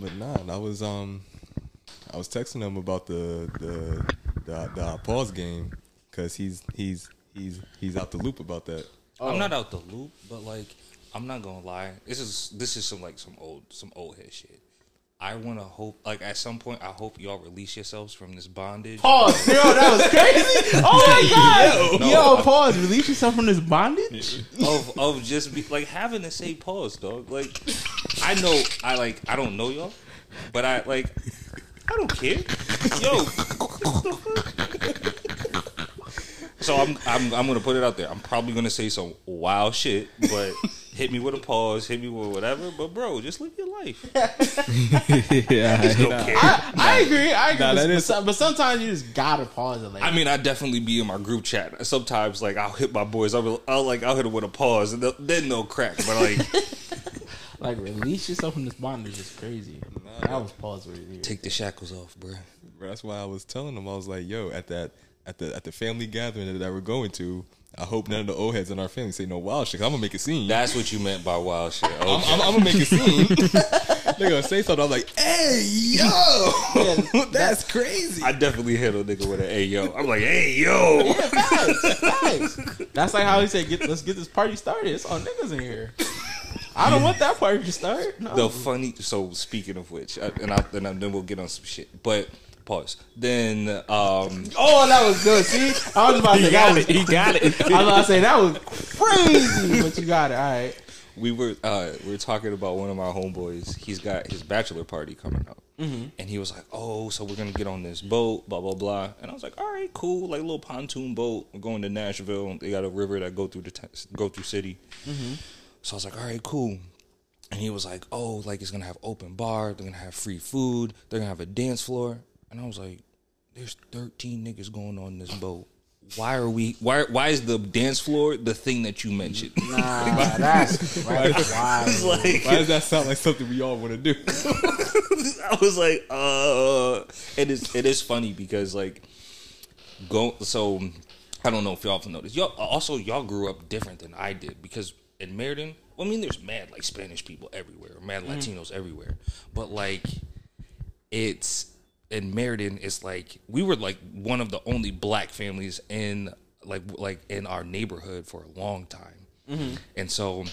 but nah, I was um, I was texting him about the the the, the pause game because he's he's he's he's out the loop about that. I'm not out the loop, but like I'm not gonna lie. This is this is some like some old some old head shit. I want to hope like at some point I hope y'all release yourselves from this bondage. Pause. Yo, that was crazy. Oh my god. No, Yo, I'm- pause. Release yourself from this bondage. of of just be like having to say pause, dog. Like I know I like I don't know y'all, but I like I don't care. Yo. So I'm I'm I'm gonna put it out there. I'm probably gonna say some wild shit, but hit me with a pause, hit me with whatever. But bro, just live your life. yeah, Don't nah. care. I, I agree. I agree. Nah, but, that is- some- but sometimes you just gotta pause it. Like, I mean, I definitely be in my group chat. Sometimes, like, I'll hit my boys. I'll, be, I'll like, I'll hit them with a pause, and they'll, then they'll crack. But like, like release yourself from this bondage is crazy. That was pause right there. take the shackles off, bro. Bro, That's why I was telling them I was like, yo, at that at the at the family gathering that we're going to, I hope none of the old heads in our family say no wild shit. I'm gonna make a scene. That's what you meant by wild shit. Okay. I'm, I'm, I'm gonna make a scene. They're gonna say something. I'm like, hey, yo, that's crazy. I definitely hit a nigga with an hey yo. I'm like, hey yo. Facts. That's like how he said, "Get let's get this party started." It's all niggas in here. I don't want that part to start. No. The funny. So speaking of which, and I, then, I, then we'll get on some shit. But pause. Then um, oh, that was good. See, I was about to say that was. he got it. I was about to say that was crazy, but you got it. All right. we were uh, we were talking about one of my homeboys. He's got his bachelor party coming up, Mm-hmm. and he was like, "Oh, so we're gonna get on this boat, blah blah blah." And I was like, "All right, cool, like a little pontoon boat. We're going to Nashville. They got a river that go through the t- go through city." Mm-hmm. So I was like, "All right, cool." And he was like, "Oh, like it's gonna have open bar. They're gonna have free food. They're gonna have a dance floor." And I was like, "There's 13 niggas going on this boat." Why are we? Why? Why is the dance floor the thing that you mentioned? Nah, that's right. Wild. like, Why does that sound like something we all want to do? I was like, uh, it is it is funny because like go so I don't know if y'all have noticed. Y'all also y'all grew up different than I did because in Meriden, well, I mean, there's mad like Spanish people everywhere, mad mm-hmm. Latinos everywhere, but like it's in Meriden, it's like we were like one of the only black families in like like in our neighborhood for a long time, mm-hmm. and so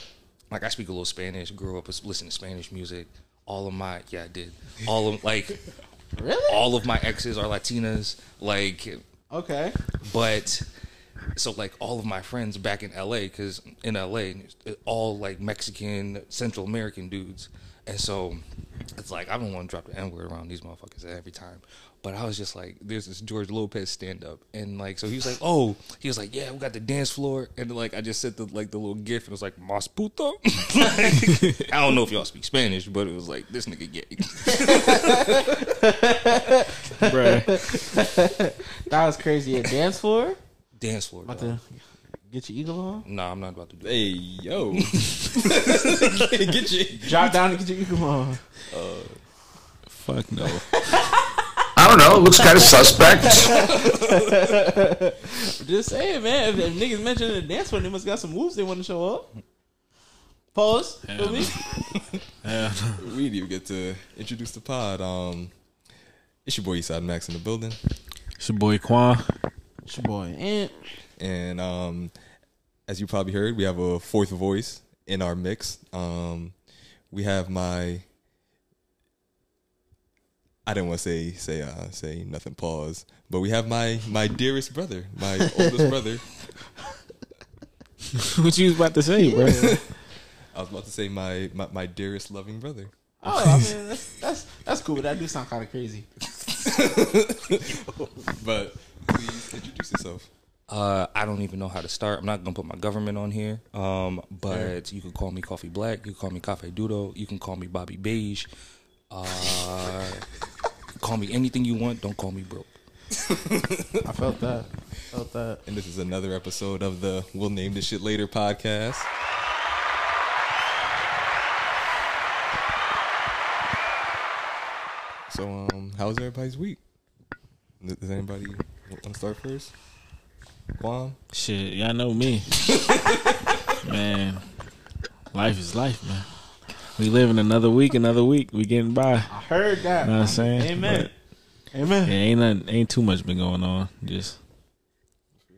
like I speak a little Spanish, grew up listening to Spanish music. All of my yeah, I did. All of like Really? all of my exes are Latinas. Like Okay. but so like all of my friends back in LA because in LA all like Mexican Central American dudes and so it's like I don't want to drop the N word around these motherfuckers every time but I was just like there's this George Lopez stand up and like so he was like oh he was like yeah we got the dance floor and like I just sent the like the little gif and it was like mas puto Like, I don't know if y'all speak Spanish but it was like this nigga gay Bruh. That was crazy. A dance floor? Dance floor About dog. to get your eagle on? nah I'm not about to do that hey, yo, get your Drop down and get your eagle on. Fuck no. I don't know. It looks kind of suspect. Just saying, man. If, if niggas mention the dance floor, they must got some moves they want to show up. Pause. Feel me? Yeah. We didn't even get to introduce the pod. Um, it's your boy Eastside Max in the building, It's your boy Quan. It's your boy Ant. and um, as you probably heard, we have a fourth voice in our mix. Um, we have my. I didn't want to say say uh, say nothing. Pause. But we have my my dearest brother, my oldest brother. what you was about to say, bro? I was about to say my my, my dearest loving brother. Oh, I mean, that's, that's, that's cool, but that do sound kind of crazy. But please introduce yourself. Uh, I don't even know how to start. I'm not gonna put my government on here. Um, but you can call me Coffee Black. You can call me Cafe Doodle. You can call me Bobby Beige. Uh, call me anything you want. Don't call me broke. I felt that. Felt that. And this is another episode of the We'll Name This Shit Later podcast. So, um, how was everybody's week? Does does anybody want to start first? Quan? Shit, y'all know me. man. Life is life, man. We live in another week, another week. We getting by. I heard that. You know what I'm saying? Amen. Amen. Yeah, ain't nothing, ain't too much been going on. Just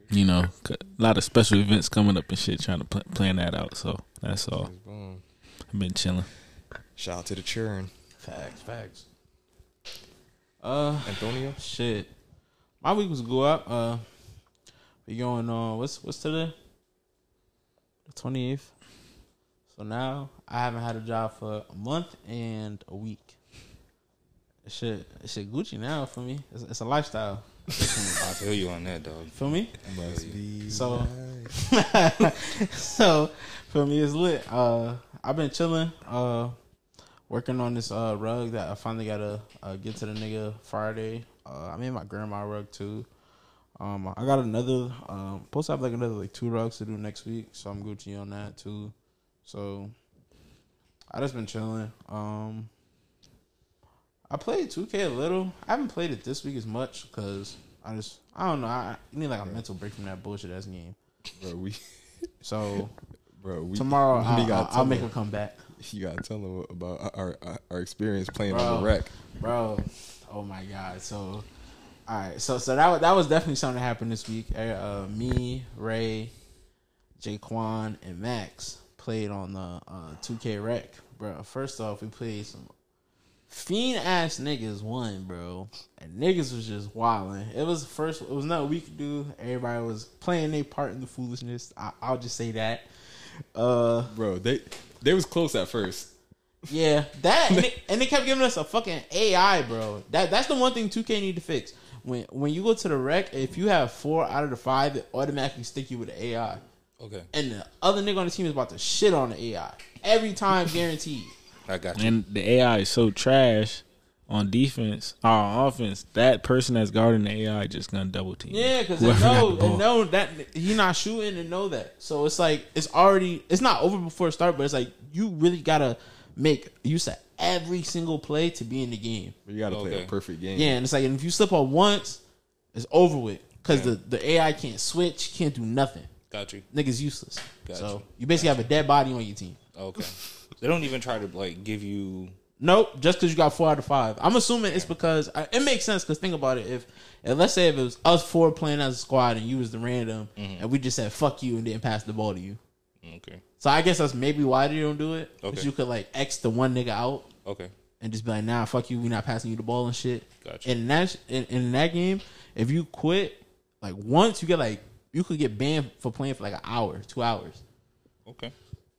you know, a lot of special events coming up and shit. Trying to pl- plan that out. So that's all. Boom. I've been chilling. Shout out to the churn, Facts, facts. Uh, Antonio. shit. My week was go up. Uh, we going on. What's what's today? The twenty eighth. So now I haven't had a job for a month and a week. It should it should Gucci now for me. It's, it's a lifestyle. I feel you on that, dog. Feel me? Must be So- nice. so for me it's lit. Uh I've been chilling, uh working on this uh rug that I finally gotta uh, get to the nigga Friday. Uh I made my grandma rug too. Um I got another um supposed to have like another like two rugs to do next week, so I'm Gucci on that too. So I just been chilling. Um I played 2K a little. I haven't played it this week as much because I just I don't know. I, I need like a mental break from that bullshit ass game. bro. We, So bro. We, tomorrow we I'll, gotta I'll, tell I'll make a them- comeback, You gotta tell them about our our, our experience playing Bro. on the rec. bro. Oh my god. So all right. So so that that was definitely something that happened this week. Uh, uh, me, Ray, Jaquan, and Max played on the uh, 2K Rec, bro. First off, we played some fiend ass niggas won, bro, and niggas was just wilding. It was first. It was nothing we could do. Everybody was playing their part in the foolishness. I, I'll just say that. Uh, Bro, they they was close at first. Yeah, that and they, and they kept giving us a fucking AI, bro. That that's the one thing 2K need to fix. When when you go to the rec, if you have four out of the five, it automatically stick you with the AI. Okay, And the other nigga on the team is about to shit on the AI every time, guaranteed. I got you. And the AI is so trash on defense or on offense. That person that's guarding the AI just gonna double team. Yeah, because they Whoever know the they know that he not shooting and know that. So it's like it's already it's not over before it start, but it's like you really gotta make use of every single play to be in the game. You gotta play Okay. a perfect game. Yeah, and it's like and if you slip on once, it's over with because the the AI can't switch, can't do nothing. Got you. Niggas useless. Gotcha. So you basically have a dead body on your team. Okay. they don't even try to like give you. Nope, just because you got four out of five. I'm assuming it's because I, it makes sense. Because think about it, if, if let's say if it was us four playing as a squad and you was the random, mm-hmm. and we just said fuck you and didn't pass the ball to you. Okay. So I guess that's maybe why they don't do it. Because Okay. you could like X the one nigga out Okay. and just be like, nah, fuck you, we not passing you the ball and shit. Gotcha. And in that in, in that game, if you quit like once, you get like you could get banned for playing for like an hour, two hours. Okay.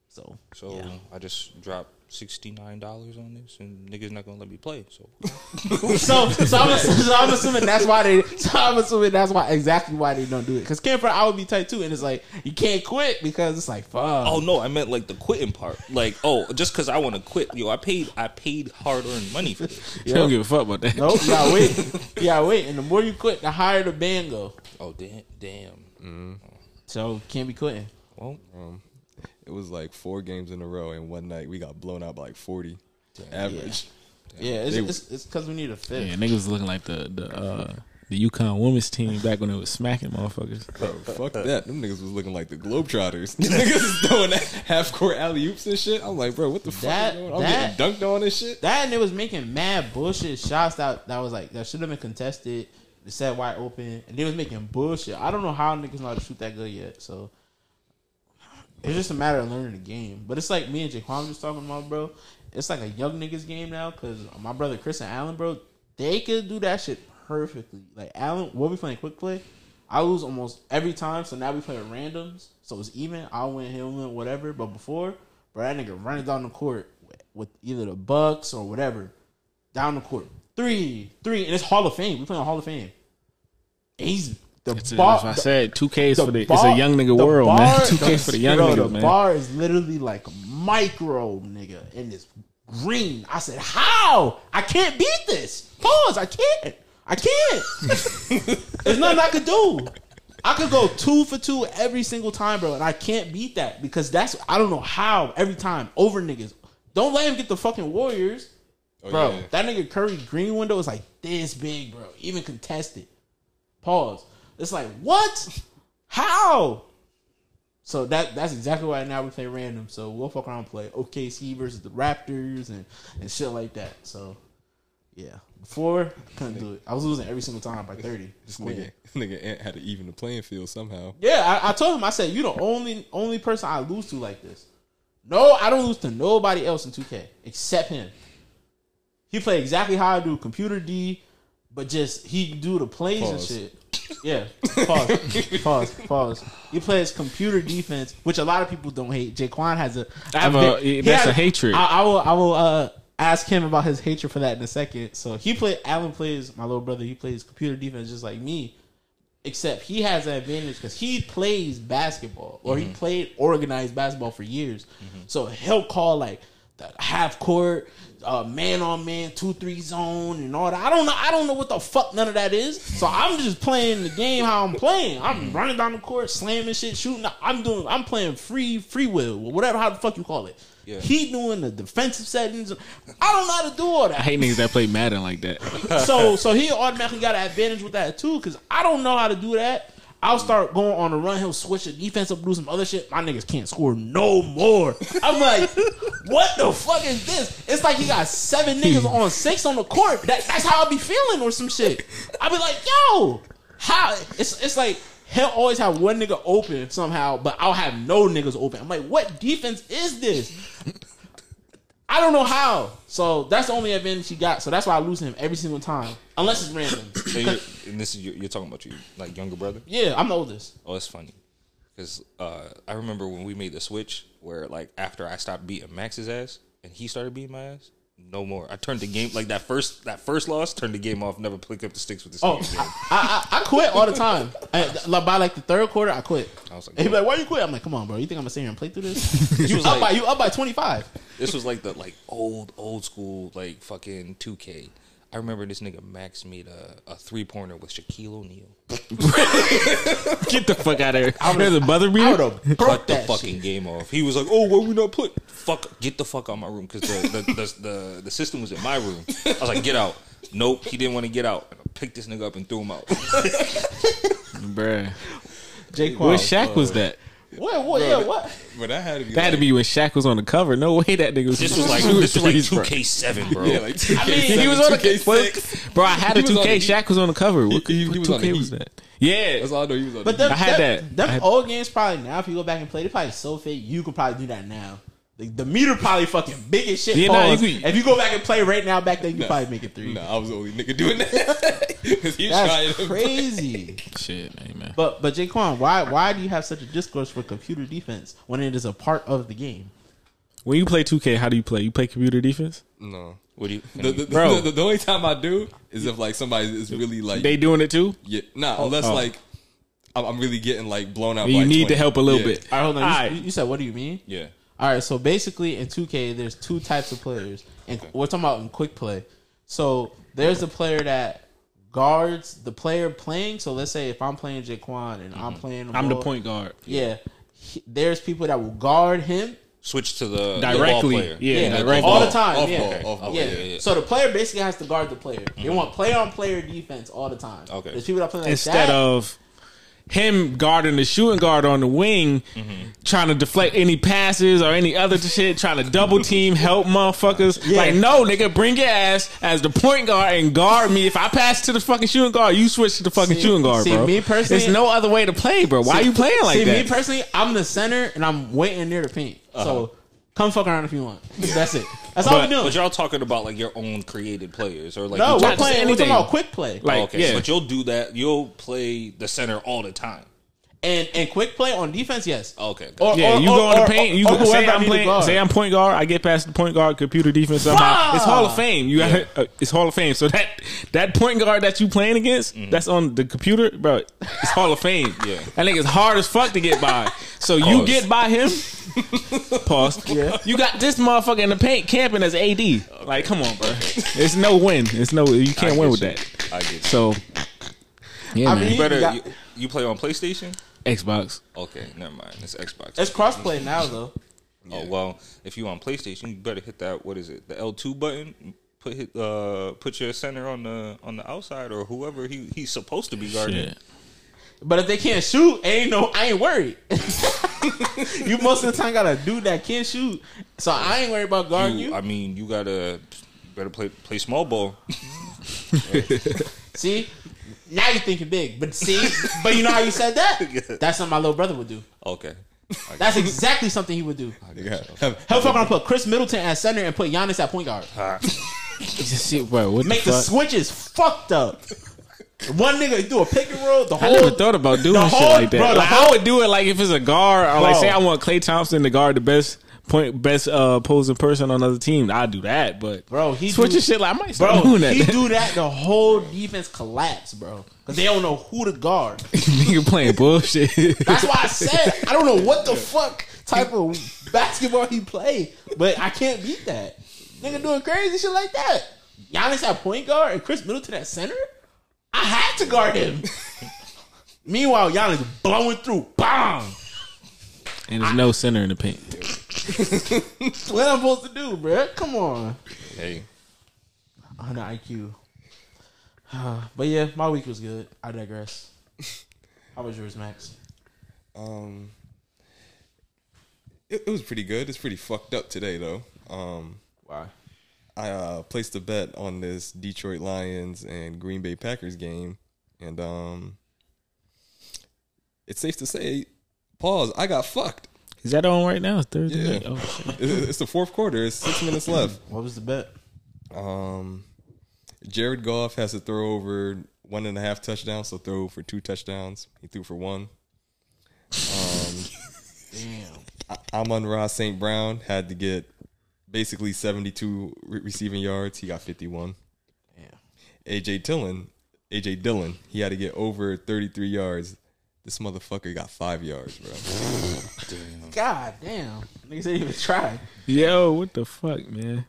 So So yeah. I just dropped sixty nine dollars on this, and niggas not gonna let me play. So so, so, I'm, so I'm assuming that's why they. So I'm assuming that's why exactly why they don't do it. Because camper, I would be tight too, and it's like you can't quit because it's like fuck. Oh no, I meant like the quitting part. Like, oh, just because I want to quit, yo, I paid, I paid hard earned money for this. She don't give a fuck about that. Nope, yeah, wait. You gotta wait, and the more you quit, the higher the ban go. Oh damn, damn. So can't be quitting. Well, Um, it was like four games in a row, and one night we got blown out by like forty to average. Yeah, it's They- it's it's because we need a fifth. Yeah, niggas was looking like the the uh, the UConn women's team back when it was smacking motherfuckers. Bro, fuck that. Them niggas was looking like the Globetrotters. niggas is throwing half court alley oops and shit. I'm like, bro, what the That- fuck? is going? I'm that- getting dunked on and shit. That and it was making mad bullshit shots that that was like that should have been contested. They set wide open, and they was making bullshit. I don't know how niggas know how to shoot that good yet. So it's just a matter of learning the game. But it's like me and Jaquan just talking about, bro. It's like a young niggas game now because my brother Chris and Allen, bro, they could do that shit perfectly. Like Allen, we'll be playing quick play? I lose almost every time, so now we play with randoms. So it's even. I win, he'll win, whatever. But before, bro, that nigga running down the court with, with either the Bucks or whatever, down the court, three, three, and it's Hall of Fame. We playing Hall of Fame. And he's the It's bar. I said 2K is for the. bar- it's a young nigga world, bar- man. 2K is for the young bro, niggas, the man. bar is literally like a micro, nigga, and it's green. I said, "How? I can't beat this." Pause. I can't. I can't. There's nothing I could do. I could go two for two every single time, bro, and I can't beat that because that's I don't know how every time over niggas. Don't let him get the fucking Warriors, oh, bro. yeah. That nigga Curry green window is like this big, bro. Even contested. Pause. It's like what? How? So that that's exactly why now we play random. So we'll fuck around and play OKC versus the Raptors and, and shit like that. So yeah. Before I couldn't do it. I was losing every single time by thirty. This Just nigga, nigga Ant had to even the playing field somehow. Yeah, I, I told him. I said, "You the only only person I lose to like this. No, I don't lose to nobody else in 2K except him. He play exactly how I do computer D, but just he do the plays Pause. and shit. Yeah, pause, pause, pause. He plays computer defense, which a lot of people don't hate. Jaquan has a. I have a- he that's has- a hatred. I, I will. I will uh, ask him about his hatred for that in a second. So he play. Alan plays my little brother. He plays computer defense just like me except he has an advantage because he plays basketball or he played organized basketball for years. So he'll call like the half court, uh, man on man, two three zone, and all that. I don't know. I don't know what the fuck none of that is. So I'm just playing the game how I'm playing. I'm running down the court, slamming shit, shooting. I'm doing. I'm playing free free will, whatever how the fuck you call it. Yeah. He doing the defensive settings. I don't know how to do all that I hate niggas that play Madden like that. so so he automatically got an advantage with that too because I don't know how to do that. I'll start going on a run. He'll switch the defense up, do some other shit. My niggas can't score no more. I'm like, what the fuck is this? It's like he got seven niggas on six on the court. That, that's how I'll be feeling or some shit. I'll be like, yo, how? It's it's like he'll always have one nigga open somehow, but I'll have no niggas open. I'm like, what defense is this? I don't know how. So that's the only advantage he got. So that's why I lose him every single time, unless it's random. So you're, and this is you're, you're talking about your like younger brother. Yeah, I'm the oldest. Oh, it's funny because uh, I remember when we made the switch where like after I stopped beating Max's ass and he started beating my ass. No more. I turned the game like that first that first loss. Turned the game off. Never picked up the sticks with this. Oh, I. I, I quit all the time. I, like, by like the third quarter, I quit. I was like, And he be like, "Why you quit?" I'm like, "Come on, bro. You think I'm gonna sit here and play through this? you was up like- by you up by 25." This was like the like old old school like fucking two K. I remember this nigga Max made a, a three pointer with Shaquille O'Neal. Get the fuck out of here. There's a buzzer I would beater. have broke Cut the fucking shit. game off. He was like, "Oh, why we not put? Fuck, get the fuck out of my room because the the, the the the system was in my room." I was like, "Get out." Nope, he didn't want to get out. And I picked this nigga up and threw him out. Bruh. Jake What Shaq was that? What? What? Yeah. What? But that had to be. That had to be when Shaq was on the cover. No way that nigga was. This was like this was like two. K seven, bro. Yeah, like 2K7, I mean, He was on the 2K6. Bro, I had a He was on 2K. the- Shaq was on the cover. What, He- he what was 2K was Heat. that? Yeah. That's all I know. He was on. But the them, I had that. them I had- old games probably now. If you go back and play, they probably so fake. You could probably do that now. Like, the meter probably fucking big as shit. Yeah, nah, you could- if you go back and play right now, back then you Nah. probably make it three. Nah, I was the only nigga doing that. Because he's trying That's to crazy. Shit, man. But but Jaquan, why why do you have such a discourse for computer defense when it is a part of the game? When you play 2K, how do you play? You play computer defense? No. What do you? The, the, Bro. the, the, the only time I do is if like somebody is really like They doing it too? yeah, nah, oh. unless oh. like I'm, I'm really getting like blown out. You by need 20. to help a little Yeah. bit. All right, hold on. You, Alright. you said what do you mean? Yeah. All right, so basically in 2K, there's two types of players, and we're talking about in quick play. So there's the player that guards the player playing. So let's say if I'm playing Jaquan and I'm mm-hmm. playing, I'm the point guard. Yeah, he- there's people that will guard him. Switch to the the Directly. ball player. Yeah, Yeah, directly. all the Off time. ball, yeah. ball, off ball. yeah. yeah, yeah. So the player basically has to guard the player. They mm-hmm. want player on player defense all the time. Okay. There's people that play like Instead that. of him guarding the shooting guard on the wing, trying to deflect any passes or any other shit, trying to double team, help motherfuckers. Yeah. Like, no, nigga, bring your ass as the point guard and guard me. If I pass to the fucking shooting guard, you switch to the fucking See- shooting guard, see, bro. me personally- There's no other way to play, bro. Why are you playing like that? See, that? me personally, I'm the center and I'm waiting near the paint. So uh-huh. Come fuck around if you want. That's it. That's all But- we're doing. But y'all talking about like your own created players or like no, you we're talking- playing. We're anything. talking about quick play. like, Oh, okay, yeah. but you'll do that. You'll play the center all the time. And and quick play on defense, yes. Okay. Or, Yeah, or- you or- go in or- the paint. You or go, say I I'm playing. Say I'm point guard. I get past the point guard. Computer defense somehow. It's Hall of Fame. You got uh, it's Hall of Fame. So that that point guard that you playing against, that's on the computer, bro. It's Hall of Fame. Yeah. I think it's hard as fuck to get by. So you get by him. Pause. Yeah. You got this motherfucker in the paint camping as AD. Like, come on, bro. It's no win. It's no. You can't win get with you. that. I get you. So. Yeah, I man. mean, You better You got- you, you play on PlayStation. Xbox. Okay, never mind. It's Xbox. It's crossplay now though. Oh well, if you on PlayStation, you better hit that. What is it? The L two button. Put hit uh put your center on the on the outside or whoever he he's supposed to be guarding. Shit. But if they can't shoot, ain't no. I ain't worried. you most of the time got a dude that can't shoot. So I ain't worried about guarding you. You, I mean, you gotta better play play small ball. See, now you're thinking big. But see, but you know how you said that? That's something my little brother would do. Okay. That's exactly something he would do. Nigga, Hell, fuck, I'm gonna put Khris Middleton at center and put Giannis at point guard. Shit, bro, what Make the the switches fucked up. One nigga do a pick and roll. The I whole never thought about doing the shit whole- like that. bro, the like, whole- I would do it like if it's a guard or like Bro. say I want Klay Thompson to guard the best point, best uh, opposing person on another team. I'd do that, but Bro, he switching do- shit like I might start Bro, doing that. he do that. The whole defense collapse, bro, because they don't know who to guard. Nigga playing bullshit. That's why I said I don't know what the fuck type of basketball he play, but I can't beat that. Nigga doing crazy shit like that. Giannis at point guard and Khris Middleton at center. I had to guard him. Meanwhile, Giannis blowing through. Bang! And there's no center in the paint. What I'm supposed to do, bro? Come on. Hey, On the IQ. but yeah, my week was good. I digress. How was yours, Max? um, it, it was pretty good. It's pretty fucked up today though. Um, Why? I uh, placed a bet on this Detroit Lions and Green Bay Packers game, and um, it's safe to say, pause. I got fucked. Is that on right now? It's Thursday. Yeah. night? Oh shit. It- It's the fourth quarter. It's six minutes left. What was the bet? Um, Jared Goff has to throw over one and a half touchdowns, so throw for two touchdowns. He threw for one. Um, Damn. Amon-Ra St. Brown had to get basically 72 re- receiving yards. He got 51. Damn. AJ Dillon, AJ Dillon, he had to get over 33 yards. This motherfucker got five yards, bro. God damn. Niggas didn't even try. Yo, what the fuck, man?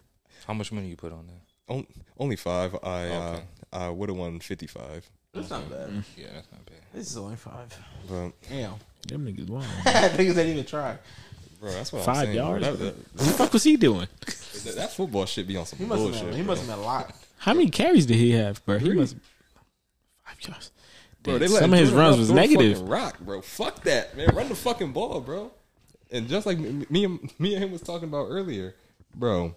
how much money you put on that? On- Only five. I uh, I would have won 55. That's not bad. Yeah, that's not bad. This is only five. But Damn. Them niggas won. Niggas didn't even try. bro, that's what I'm Five saying. bro. yards? That, that, what the fuck was he doing? that- that football shit be on some He bullshit. been, he must have been a lot. How many carries did he have, bro? He must five yards. Bro, let some of his runs was negative. Rock, bro. Fuck that, man. Run the fucking ball, bro. And just like me, me and me and him was talking about earlier, bro.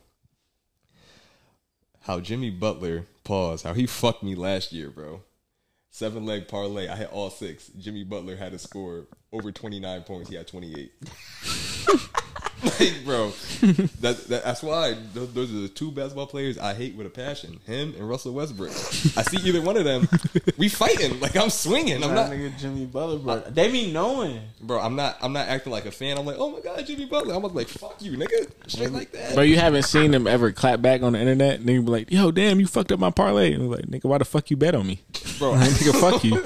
How Jimmy Butler pause? How he fucked me last year, bro. Seven leg parlay. I had all six. Jimmy Butler had a score over twenty nine points. He had twenty eight. like, bro, that, that that's why those, those are the two basketball players I hate with a passion. Him and Russell Westbrook. I see either one of them. We fighting. Like I'm swinging. I'm That not, nigga Jimmy Butler, bro. They be knowing. bro. I'm not. I'm not acting like a fan. I'm like, oh my god, Jimmy Butler. I'm like, fuck you, nigga. Straight like that. Bro, you haven't seen them ever clap back on the internet? Nigga be like, yo, damn, you fucked up my parlay. And I'm like, nigga, why the fuck you bet on me? Bro, Like, nigga, fuck you.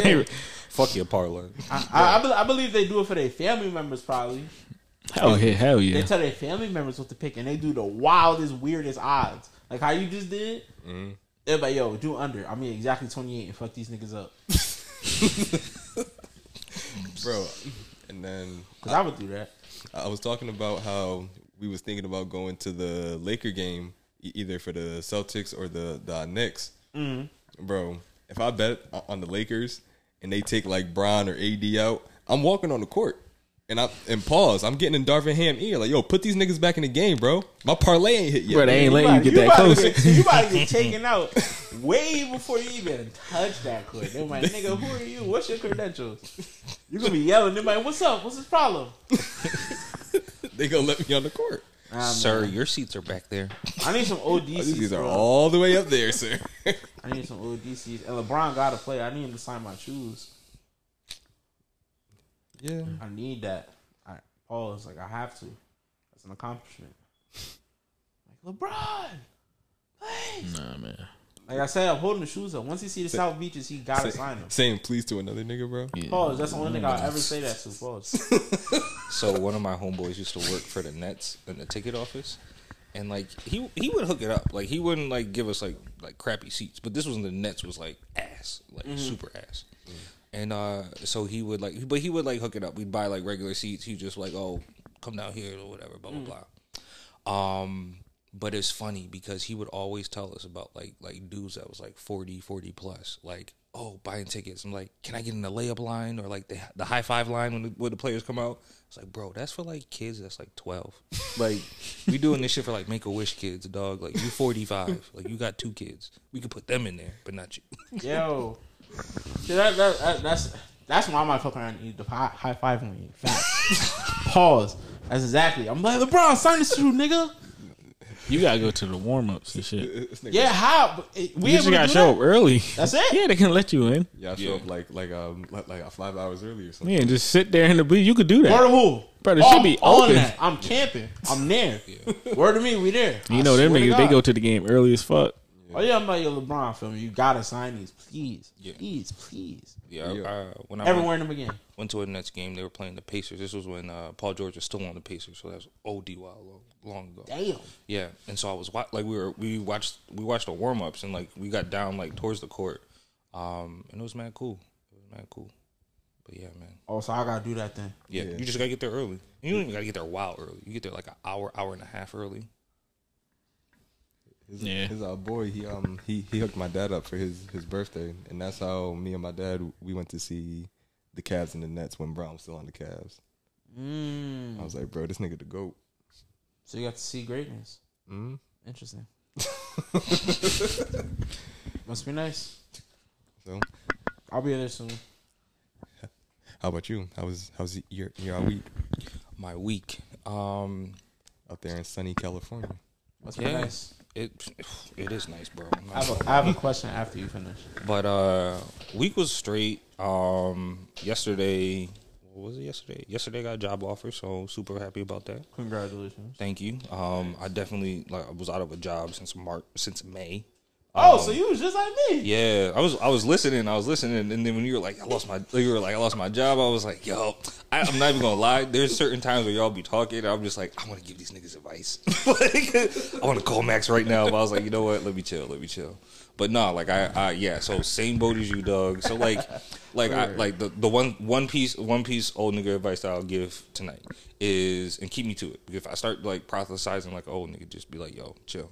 Hey, Fuck your parlay. I, I, I, be- I believe they do it for their family members, probably. Hell yeah, hell They tell their family members what to pick, and they do the wildest, weirdest odds. Like how you just did. Mm-hmm. They're like, yo, do under. I mean, exactly 28 and fuck these niggas up. bro. And then Because I would do that. I was talking about how we was thinking about going to the Laker game, either for the Celtics or the the Knicks. Mm-hmm. Bro, if I bet on the Lakers and they take like Bron or AD out, I'm walking on the court. And I and pause. I'm getting in Darvin Ham ear like, yo, put these niggas back in the game, bro. My parlay ain't hit yet. Bro, they ain't man. letting you get that close. get- you about to get taken out way before you even touch that court. They're like, nigga, who are you? What's your credentials? You're gonna be yelling. They're like, what's up? What's his problem? they gonna let me on the court. Nah, Sir, man. your seats are back there. I need some OD seats. Oh, these are bro. all the way up there, sir. I need some OD seats. And LeBron gotta play. I need him to sign my shoes. Yeah. I need that. I pause. Like I have to. That's an accomplishment. Like LeBron, please. Nah, man. Like I said, I'm holding the shoes up. Once he see the South Beaches, he gotta Say- sign them. Saying please to another nigga, bro. Yeah. Pause. That's the only thing I'll ever say that to. Pause. So one of my homeboys used to work for the Nets in the ticket office, and like he he would hook it up. Like he wouldn't like give us like like crappy seats, but this was when the Nets was like ass, like mm-hmm. super ass. And uh, so he would like, but he would like hook it up. We'd buy like regular seats. He just like, oh, come down here or whatever, blah blah blah. Um, but it's funny because he would always tell us about like like dudes that was like 40, 40 plus, like oh buying tickets. I'm like, can I get in the layup line or like the the high five line when the, when the players come out? It's like, bro, that's for like kids that's like twelve. like we doing this shit for like make a wish kids, dog. Like you 45, like you got two kids. We could put them in there, but not you. Yo, See, that, that, that, that's that's why I might fuck around and eat the high, high five on you. Fact. Pause. That's exactly. I'm like LeBron, sign this through, nigga. You gotta go to the warm ups and shit. Yeah, how? But We You just able to gotta show that? up early. That's it. Yeah, they can let you in. Y'all show Yeah. up like like um like, like five hours early or something. Yeah, just sit there in the booth. You could do that. Word that. to who? Bro, it Oh, should be I'm on open. that. I'm camping. I'm there. Word to me, we there. You I know them niggas, they go to the game early as fuck. Oh yeah, I'm like yo LeBron. Feel me? You gotta sign these, please, Yeah. please, please. Yeah, Yeah. I, when I Ever went, wearing them again? went to a Nets game, they were playing the Pacers. This was when uh, Paul George was still on the Pacers, so that was OD while long, long ago. Damn. Yeah, and so I was like, we were we watched we watched the warm ups and like we got down like towards the court, um, and it was mad cool. It was mad cool. But yeah, man. Oh, so I gotta do that then. Yeah, Yeah. you just gotta get there early. You don't even gotta get there a while early. You get there like an hour, hour and a half early. His, Yeah. his uh, boy, he um he he hooked my dad up for his his birthday, and that's how me and my dad we went to see the Cavs and the Nets when Bron was still on the Cavs. Mm. I was like, bro, this nigga the goat. So you got to see greatness. Mm? Interesting. Must be nice. So, I'll be there soon. how about you? How was how's your your week My week, um, out there in sunny California? Must be nice. It it is nice, bro. I have, a, I have a question after you finish. But uh week was straight. Um yesterday what was it yesterday? Yesterday I got a job offer, so super happy about that. Congratulations. Thank you. Um I definitely like I was out of a job since March since May. Oh, so you was just like me. Yeah, I was I was listening, I was listening, and then when you were like, I lost my, you were like, I lost my job. I was like, yo, I, I'm not even gonna lie. There's certain times where y'all be talking, and I'm just like, I want to give these niggas advice. like, I want to call Max right now, but I was like, you know what? Let me chill, let me chill. But no, like I, I yeah. So same boat as you, Doug. So like, like I like the the one one piece one piece old nigga advice that I'll give tonight is and keep me to it. If I start like prophesizing like old nigga, just be like, yo, chill.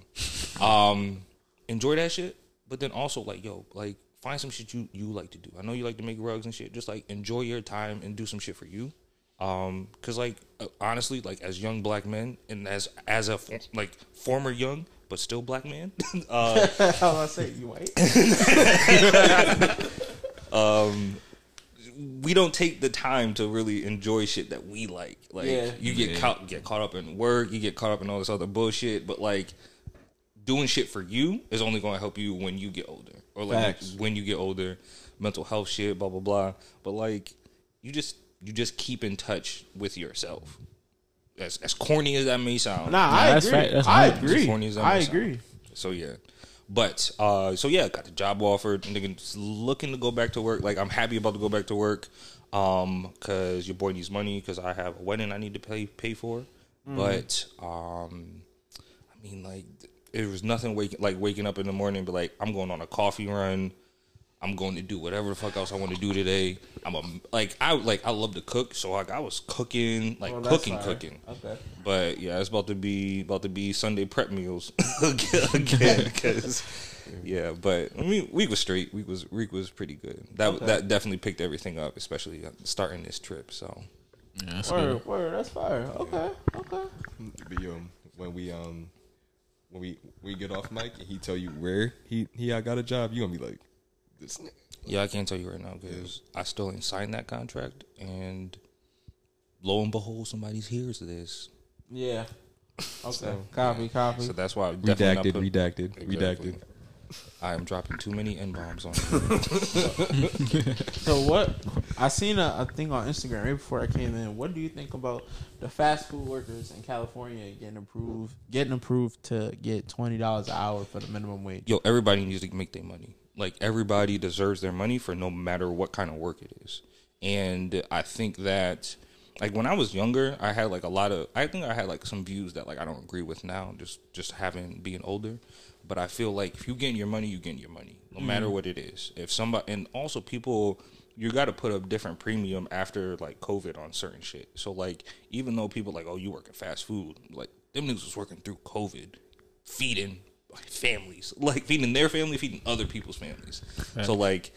Um, enjoy that shit, but then also like, yo, like find some shit you you like to do. I know you like to make rugs and shit. Just like enjoy your time and do some shit for you. Um, cause like uh, honestly, like as young black men and as as a for, like former young but still black man, uh, How I say you white? Um, we don't take the time to really enjoy shit that we like. Like Yeah. you get caught get caught up in work, you get caught up in all this other bullshit, but like doing shit for you is only going to help you when you get older or like Facts. when you get older, mental health shit, blah blah blah. But like you just you just keep in touch with yourself. As as corny as that may sound. Nah, I that's agree. fact. That's I hype. agree. Corny as that I may sound. agree. So yeah. But uh so yeah, got the job offered. Nigga looking to go back to work. Like I'm happy about to go back to work. Um, cause your boy needs money because I have a wedding I need to pay pay for. But um I mean like it was nothing waking like waking up in the morning and be like, I'm going on a coffee run. I'm going to do whatever the fuck else I want to do today. I'm a like I like I love to cook, so like I was cooking, like Well, cooking, fire. cooking. Okay. But yeah, it's about to be about to be Sunday prep meals again. Because yeah, but I mean, week was straight. Week was week was pretty good. That Okay. that definitely picked everything up, especially uh, starting this trip. So Yeah, that's good. Word, word. That's fire. Okay. Okay. But yo, when we um when we we get off mic and he tell you where he he I got a job, you gonna be like this. nigga. yeah, I can't tell you right now because I still ain't signed that contract, and lo and behold, somebody's hears this. Yeah. Okay. So, copy. Copy. So that's why I definitely not Redacted, put- redacted, Exactly. redacted. I am dropping too many n bombs on. you. So what? I seen a, a thing on Instagram right before I came in. What do you think about the fast food workers in California getting approved, getting approved to get twenty dollars an hour for the minimum wage? yo, everybody needs to make their money. Like everybody deserves their money for no matter what kind of work it is. And I think that like when I was younger, I had like a lot of I think I had like some views that like I don't agree with now, just just having being older. But I feel like if you getting your money, you getting your money, no mm-hmm. matter what it is. If somebody and also people you got to put a different premium after like COVID on certain shit. So like even though people like, oh, you work at fast food, like them niggas was working through COVID. feeding families, like feeding their family, feeding other people's families. So like,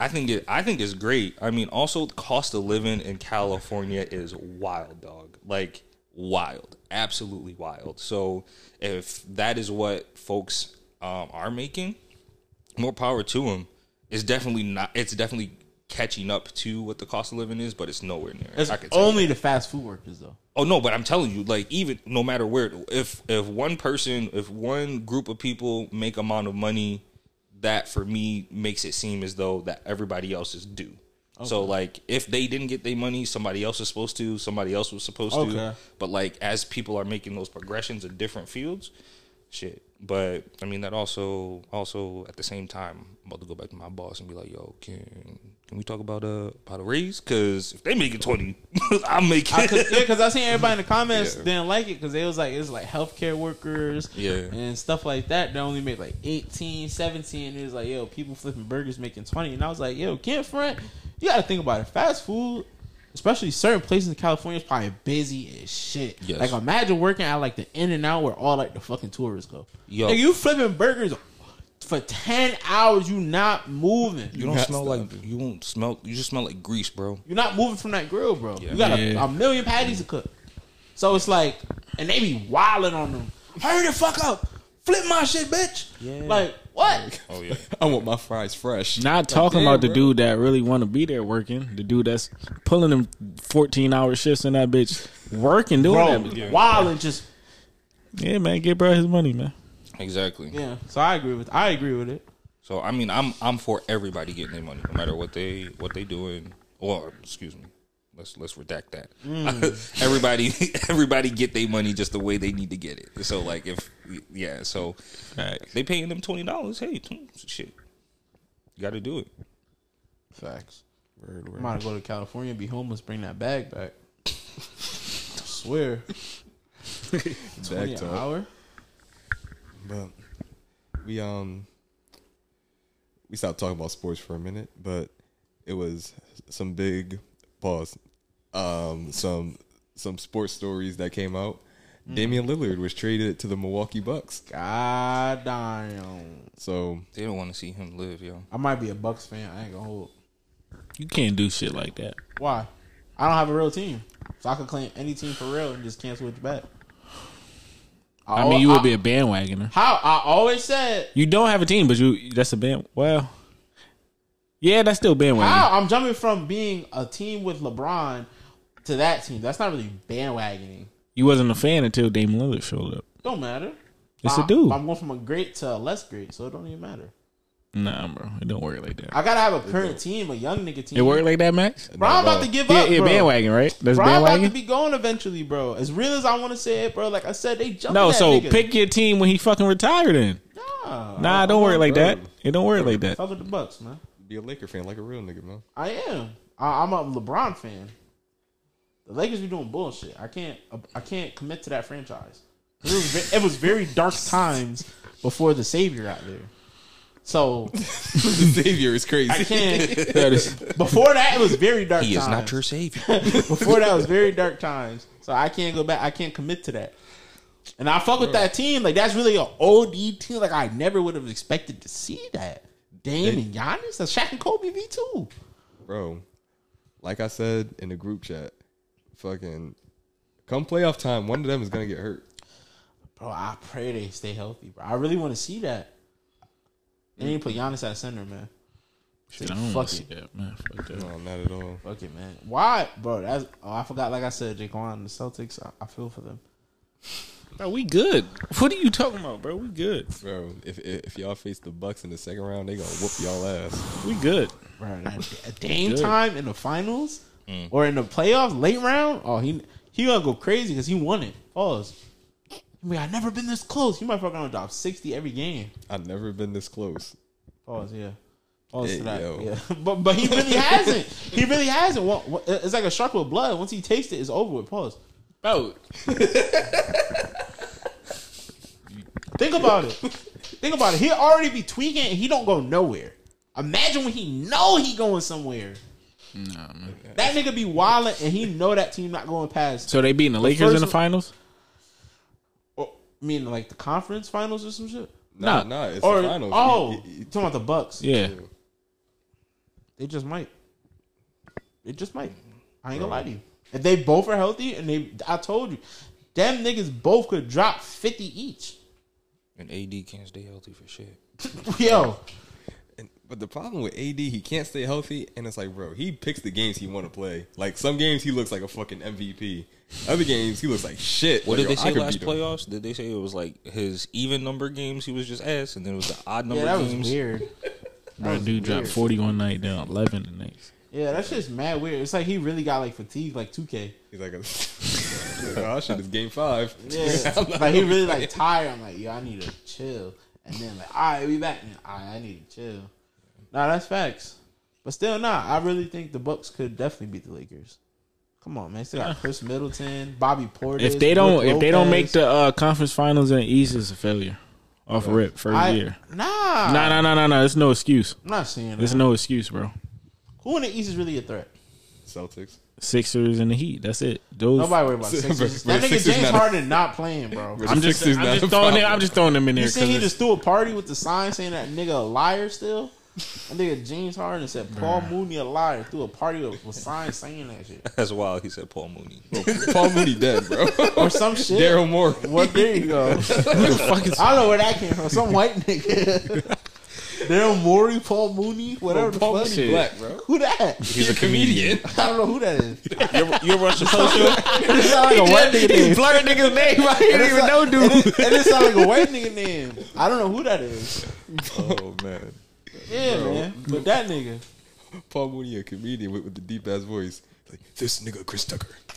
I think it, I think it's great. I mean, also the cost of living in California is wild, dog. Like wild, absolutely wild. So if that is what folks um, are making, more power to them. It's definitely not. It's definitely catching up to what the cost of living is, but it's nowhere near. It's I could tell you. only the fast food workers though. Oh no, but I'm telling you, like even no matter where, if if one person, if one group of people make amount of money, that for me makes it seem as though that everybody else is due. So like if they didn't get their money, somebody else was supposed to, somebody else was supposed Okay. to. But like as people are making those progressions in different fields, shit. But I mean that also also at the same time, I'm about to go back to my boss and be like, yo, can can we talk about a about a raise? Because if they make it twenty, I'm making. I could, yeah, because I seen everybody in the comments didn't like it because it was like it was like healthcare workers, Yeah. and stuff like that. They only made like 18, 17. It was like yo, people flipping burgers making twenty, and I was like yo, can't front. You got to think about it. Fast food, especially certain places in California, is probably busy as shit. Yes. Like imagine working at like the In and Out where all like the fucking tourists go. Yo. Like, you flipping burgers for ten hours, you not moving. You don't smell stuff. like you won't smell. You just smell like grease, bro. You're not moving from that grill, bro. Yeah. You got a, Yeah. a million patties to cook. So it's like, and they be wilding on them. Hurry the fuck up. Flip my shit, bitch. Yeah. Like, what? Oh yeah. I want my fries fresh. Not talking damn, about the bro. dude that really want to be there working. The dude that's pulling them fourteen hour shifts in that bitch working doing Bro, that. bitch. wilding just, Yeah, man, get bro his money, man. Exactly. yeah. So I agree with, I agree with it. So I mean, I'm I'm for everybody getting their money, no matter what they what they doing. Or excuse me, let's let's redact that. Mm. everybody everybody get their money just the way they need to get it. So like if yeah, so Facts. they paying them twenty dollars. Hey, shit, you got to do it. Facts. Word, I'm word. about to go to California, be homeless, bring that bag back. I swear. 20 Bag an hour? But we um we stopped talking about sports for a minute, but it was some big pause. Um some some sports stories that came out. Damian Lillard was traded to the Milwaukee Bucks. God damn. So They don't want to see him live, yo. I might be a Bucks fan. I ain't gonna hold. You can't do shit like that. Why? I don't have a real team, so I could claim any team for real and just cancel it back. I mean, you would be a bandwagoner. how I always said. You don't have a team, but you that's a band. Well, yeah, that's still bandwagon. How I'm jumping from being a team with LeBron to that team. That's not really bandwagoning. You wasn't a fan until Damian Lillard showed up. Don't matter. It's I- a dude. I'm going from a great to a less great, so it don't even matter. Nah, bro, it don't work like that. I gotta have a current team, a young nigga team. It work like that, Max? Bro, I'm about to give Yeah, up, yeah, bro. bandwagon, right? That's Bro, I'm about to be going eventually, bro. As real as I want to say it, bro. Like I said, they jumped. No, that so nigga. pick your team when he fucking retired. Then Nah, nah, don't work like bro. that. It don't work like that. Fuck with the Bucks, man. be a Laker fan like a real nigga, man. I am. I, I'm a LeBron fan. The Lakers be doing bullshit. I can't. I can't commit to that franchise. It was, ve- it was very dark times before the Savior got there. So the Savior is crazy. I can't. That is- Before that, it was very dark. He times. is not your savior. Before that was very dark times. So I can't go back. I can't commit to that. And I fuck with that team. Like that's really an OD team. Like I never would have expected to see that. Dame and Giannis, that's Shaq and Kobe V two. Bro, like I said in the group chat, fucking come playoff time, one of them is gonna get hurt. Bro, I pray they stay healthy, bro. I really want to see that. They need to put Giannis at center, man. Shit, I don't Fuck see it. that, man. Fuck that. No, not at all. Fuck it, man. Why, bro? That's oh, I forgot. Like I said, Jaquan, the Celtics. I, I feel for them. Bro, we good. What are you talking about, bro? We good. Bro, if if, if y'all face the Bucks in the second round, they gonna whoop y'all ass. We good. Bro, that, at Dame Good. time in the finals Mm. or in the playoffs, late round. Oh, he he gonna go crazy because he won it. Pause. I mean, I've never been this close. He might fucking gonna drop sixty every game. I've never been this close. Pause. Yeah. Pause Hey, to that. yo. Yeah. But but he really hasn't. He really hasn't. Wa- wa- It's like a shark with blood. Once he tastes it, it's over with. Pause. Bro, Think about it. Think about it. He already be tweaking and he don't go nowhere. Imagine when he know he going somewhere. Nah, man. That nigga be wilding and he know that team not going past. So they beating the Lakers in the finals? Oh, I mean, like the conference finals or some shit. Nah, Nah. nah, it's Or the finals. oh, He- he- he- talking about the Bucks. Yeah. They just might. They just might. I ain't gonna lie to you. If they both are healthy, and they, I told you, them niggas both could drop fifty each. And AD can't stay healthy for shit. Yo, and- but the problem with AD, he can't stay healthy, and it's like, bro, he picks the games he want to play. Like some games, he looks like a fucking MVP. Other games, he looks like shit. What Like, did yo, they I say last beat him. playoffs? Did they say it was like his even number games he was just ass, and then it was the odd number yeah, that was games? weird. Bro, was dude dropped weird. 40 one night, down 11 the next. Yeah, that's just mad weird. It's like he really got like fatigue, like two K. He's like, a, he's like, oh shit, it's game five. Yeah, like he really like tired. I'm like, yo, I need to chill. And then like, all right, we back. And, all right, I need to chill. Nah, that's facts. But still, nah. I really think the Bucks could definitely beat the Lakers. Come on, man. Still got Khris Middleton, Bobby Portis. If they don't, if they don't make the uh, conference finals in the East, it's a failure. Off rip, first I, year. nah, Nah, nah, nah, nah, nah. There's no excuse. I'm not saying There's no excuse, bro. Who in the East is really a threat? Celtics. Sixers and the Heat. That's it. Those. Nobody worry about Bro, Sixers. That nigga Sixers James not a- Harden not playing, bro. Bro, I'm just, I'm just throwing them. problem. I'm just throwing them in there. You see, he 'cause just threw a party with the sign saying that nigga a liar still. That nigga James Harden said Paul Mooney a liar. Threw a party with, with signs saying that shit That's wild. He said Paul Mooney. Paul Mooney dead, bro. or some shit. Daryl Morey. What? There you go. who the fuck is I don't know where that came from. Some white nigga. Daryl Morey, Paul Mooney, whatever the Paul fuck. Mooney black, bro. Who that? He's a comedian. I don't know who that is. you, ever, you ever watch the social? It sound like a white nigga name. blurred nigga's name? I didn't even know, And dude. it, and it sound like a white nigga name. I don't know who that is. oh man. Yeah, man. But that nigga. Paul Mooney, a comedian with, with the deep ass voice. Like this nigga Chris Tucker.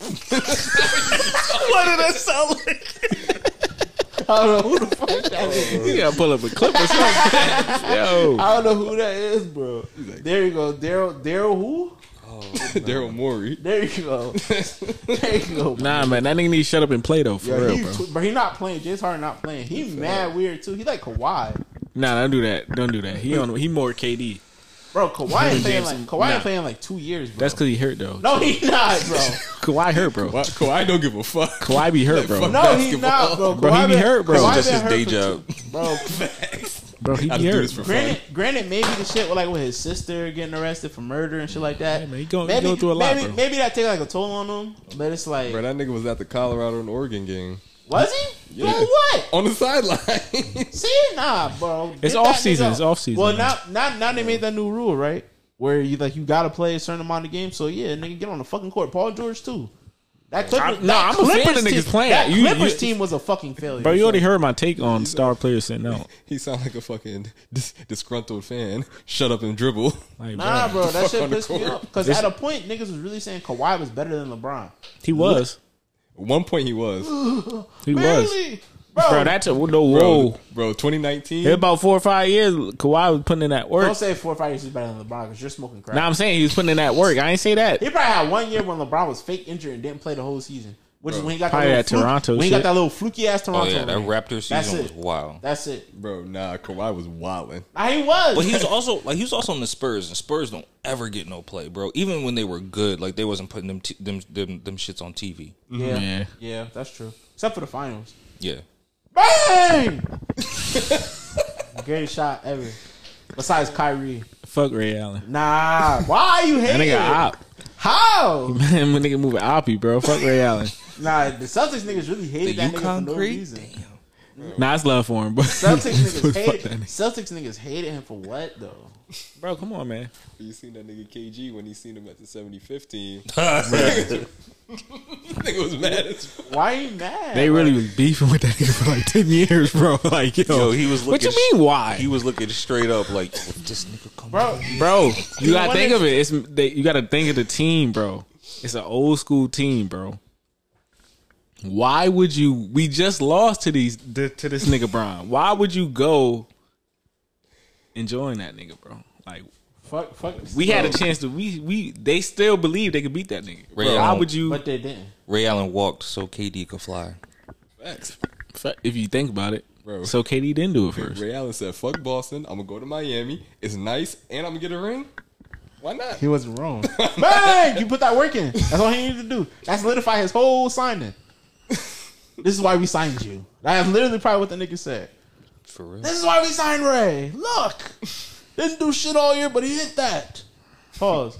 What did that sound like? I don't know who the fuck that is. You gotta pull up a clip or something. Yo, I don't know who that is, bro. There you go. Daryl Daryl who? Oh, Daryl Morey. There you go. There you go. nah, man, that nigga need to shut up and play though, for Yo, real, he, bro. But he not playing. James Harden not playing. He mad weird too. He like Kawhi. Nah, don't do that. Don't do that. He on. He more KD. Bro, Kawhi ain't playing James- like Kawhi nah. playing like two years, bro. That's because he hurt though. no, he not, bro. Kawhi hurt, bro. Why, Kawhi don't give a fuck. Kawhi be hurt, bro. No, he not, bro. Bro, he be been- hurt, bro. Kawhi That's been his hurt day for job. two- bro. Bro, he I be do hurt. this for Granted, fun. granted, maybe the shit with like with his sister getting arrested for murder and shit like that. Yeah, man, he go- he maybe, go through a lot, maybe, bro. maybe that take like a toll on him. But it's like, Bro, that nigga was at the Colorado and Oregon game was he? Yeah. Doing what? on the sideline. See, nah, bro. It's Get off that season. nigga- It's off season, Well, man. now, now, now they made that new rule, right? Where you like you gotta play a certain amount of games. So yeah, nigga, get on the fucking court. Paul George too. That Clippers, I- nah, that I'm a fan of Clippers niggas team, playing. That You- Clippers you- team was a fucking failure. Bro, you so- already heard my take on star players sitting out. he sound like a fucking dis- disgruntled fan. Shut up and dribble. Like, Nah, bro, that fuck shit on the pissed me court. off. Because at a point, niggas was really saying Kawhi was better than LeBron. he was. At one point he was. He was. Bro, Bro, that's a no. Bro, Whoa. bro 2019. It about four or five years, Kawhi was putting in that work. don't say four or five years is better than LeBron because you're smoking crack. Now I'm saying he was putting in that work. I ain't say that. He probably had one year when LeBron was fake injured and didn't play the whole season. Which is when he got that Probably little fluke, Toronto when he got that little fluky ass Oh Toronto. yeah, that ring. Raptor That's season it. was wild. That's it. Bro, nah, Kawhi was wilding. Nah, he was. But he was also like he was also on the Spurs, and Spurs don't ever get no play, bro. Even when they were good, like they wasn't putting them t- them, them them shits on TV. yeah, Yeah. yeah, that's true. Except for the finals. Yeah, Bang! Greatest shot ever. Besides Kyrie. Fuck Ray Allen. Nah, why are you That hating? nigga op. How? Man, when nigga moving oppy, bro. Fuck Ray Allen. Nah, the Celtics niggas really hated the that nigga for no Creek. reason. Nah, it's love for him, but Celtics niggas hated. Celtics niggas hated him for what though? Bro, come on, man. You seen that nigga KG when he seen him at the 75th team. nigga was mad as fuck. Why are you mad? They really was beefing with that nigga for like ten years, bro. Like, yo, Yo, he was Looking, What you mean? Why, he was looking straight up like this nigga come. bro. bro? You gotta think of it. It's they, you gotta think of the team, bro. It's an old school team, bro. Why would you? We just lost to these to, to this nigga Bron. Why would you go enjoying that nigga, bro? Like Fuck, fuck. we had a chance to. We we they still believe they could beat that nigga. Ray Bro, why Allen. would you? but they didn't. Ray Allen walked so KD could fly. Facts. If you think about it, Bro. So KD didn't do it first. Ray Allen said, fuck Boston. I'm going to go to Miami. It's nice. And I'm going to get a ring. Why not? He wasn't wrong. Bang! You put that work in. That's all he needed to do. That solidified his whole signing. This is why we signed you. That's literally probably what the nigga said. For real. This is why we signed Ray. Look, didn't do shit all year, but he hit that. Pause.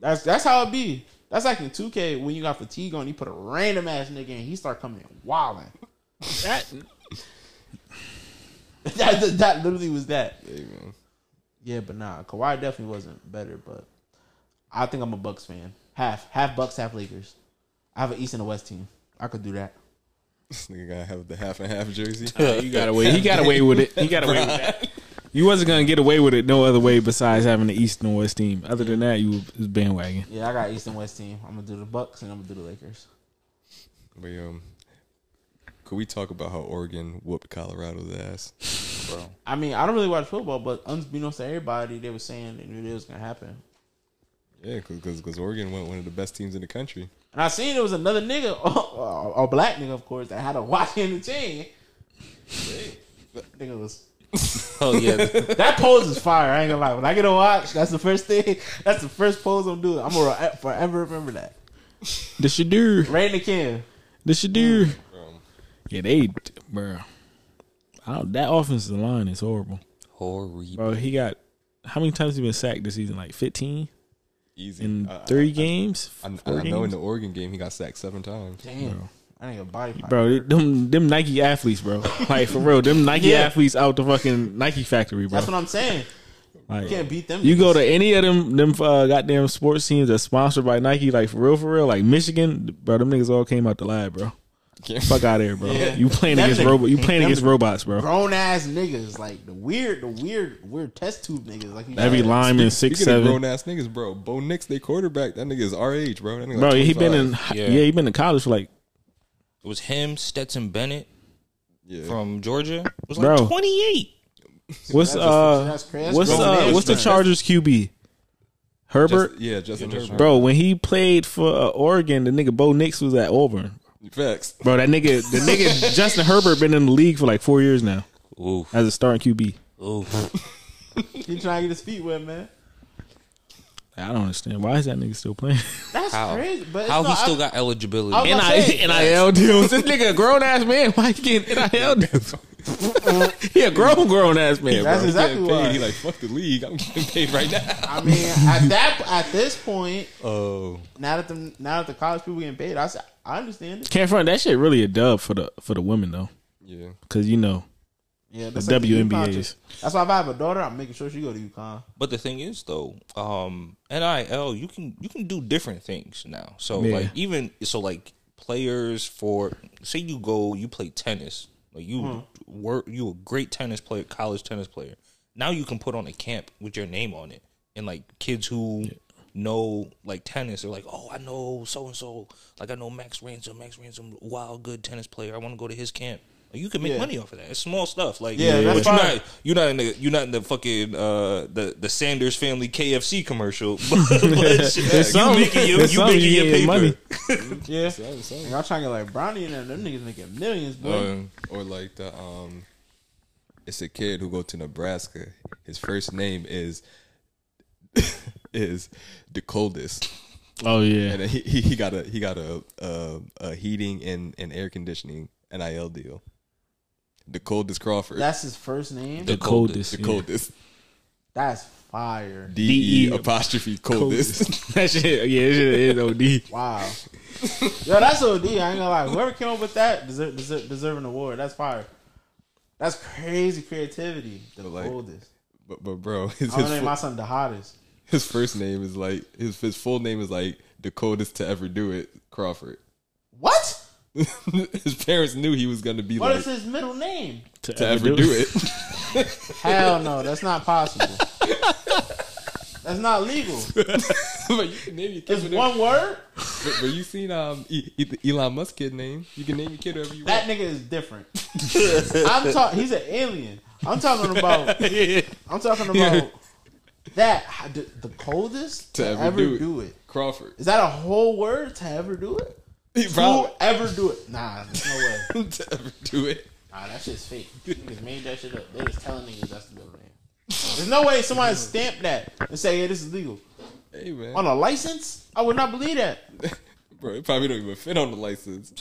That's that's how it be. That's like in 2K when you got fatigue on, you put a random ass nigga in, he start coming in wilding. That, that, that that literally was that. Hey. Yeah, but nah, Kawhi definitely wasn't better. But I think I'm a Bucks fan. Half, half Bucks, half Lakers. I have an East and a West team. I could do that. This nigga gotta have the half and half jersey. you got away. He got away with it. He got away with that. You wasn't gonna get away with it no other way besides having the East and West team. Other than that, you was bandwagon. Yeah, I got East and West team. I'm gonna do the Bucks and I'm gonna do the Lakers. But um, could we talk about how Oregon whooped Colorado's ass? bro. I mean, I don't really watch football, but unbeknownst to everybody, they were saying they knew it was gonna happen. Yeah, because because Oregon went one of the best teams in the country. And I seen there was another nigga, a, a black nigga, of course, that had a watch in the chain. That nigga was Oh yeah, that pose is fire. I ain't gonna lie. When I get a watch, that's the first thing. That's the first pose I'm doing. I'm gonna forever remember that. The Shedeur. Rain the King. The Shedeur. Yeah, they, bro. I don't, that offensive line is horrible, horrible. bro. He got how many times he been sacked this season? Like fifteen easy. in I- I- three I- games. I, I, four I know in the Oregon game he got sacked seven times. Damn. I ain't a body part. Bro, them them Nike athletes, bro. Like for real, them Nike Yeah. athletes out the fucking Nike factory, bro. That's what I'm saying. Like, You can't beat them. You go to any of them them uh, goddamn sports teams that's sponsored by Nike, like for real, for real, like Michigan, bro. Them niggas all came out the lab, bro. Can't- Fuck out of here, bro. Yeah. You playing Them against niggas- robot? You playing them against robots, bro? grown ass niggas, like the weird, the weird, weird test tube niggas. Like you Every said. lineman six Speaking of seven, grown ass niggas, bro. Bo Nix, they quarterback. That nigga is our age, bro. That nigga bro. like He been in yeah. Yeah. he been in college for like It was him, Stetson Bennett Yeah. from Georgia. It was Bro. like 28. what's That's uh that's crazy. What's grown uh man what's the strength. Chargers QB? Herbert, Just- yeah, Justin Yeah, Herbert. bro. When he played for uh, Oregon, the nigga Bo Nix was at Auburn. Facts. Bro, that nigga, the nigga Justin Herbert been in the league for like four years now Ooh, as a starting QB. ooh. He trying to get his feet wet, man. I don't understand why is that nigga still playing. That's How? crazy. But it's How he not- still I- got eligibility? I was NIL, say, NIL deals. This nigga a grown ass man. Why you getting NIL deals? he a grown grown ass man, That's bro. exactly Getting paid. why. He like fuck the league. I'm getting paid right now. I mean, at that at this point, Oh, now that the now that the college people getting paid, I I understand it. Can't front that shit. Really a dub for the for the women though, yeah. because you know Yeah, the that's like WNBAs. That's why if I have a daughter, I'm making sure she go to UConn. But the thing is, though, um, NIL you can you can do different things now. So Yeah. like even so like players for say you go you play tennis like you Hmm. work you a great tennis player college tennis player now you can put on a camp with your name on it and like kids who know like tennis They're like oh I know so and so like I know Max Ransom Max Ransom wild good tennis player I want to go to his camp. Like, you can make Yeah. money off of that. It's small stuff. Like Yeah, that's but you're fine. not you're not in the you're not in the fucking uh the the Sanders family KFC commercial. But, but you something- making your there's you making you your paper. money. Yeah, So- so- y'all trying to get like Bronny and them, them niggas making millions, boy. Uh, or like the um, it's a kid who go to Nebraska. His first name is is the coldest, Oh yeah, and he, he he got a he got a a, a heating and, and air conditioning nil deal. The coldest Crawford. That's his first name. the coldest. the yeah. coldest. That's fire. D E apostrophe coldest. that shit, yeah, that shit is OD. Wow. Yo, that's OD. I ain't gonna lie. Whoever came up with that deserve, deserve, deserve an award. That's fire. That's crazy creativity. The But, like, coldest. but but bro, his I'm his, gonna name fu- my son the hottest. his first name is like his his full name is like the coldest to ever do it, Crawford. What? his parents knew he was gonna be What like is his middle name? to ever do it. Hell no, that's not possible. that's not legal. but you can name your kid. It's whatever- one word. But, but you seen um e- e- Elon Musk kid name? You can name your kid whatever you That want. nigga is different. I'm talking. He's an alien. I'm talking about. I'm talking about that the, the coldest to, ever, do, it. Crawford. Is that a whole word to ever do it? He To ever do it? Nah, there's no way. to ever do it. Nah, that shit's fake. Niggas made that shit up. They just telling niggas that's the middle name. There's no way somebody stamped that and say, "Yeah, this is legal." Hey man, On a license, I would not believe that. Bro, it probably don't even fit on the license.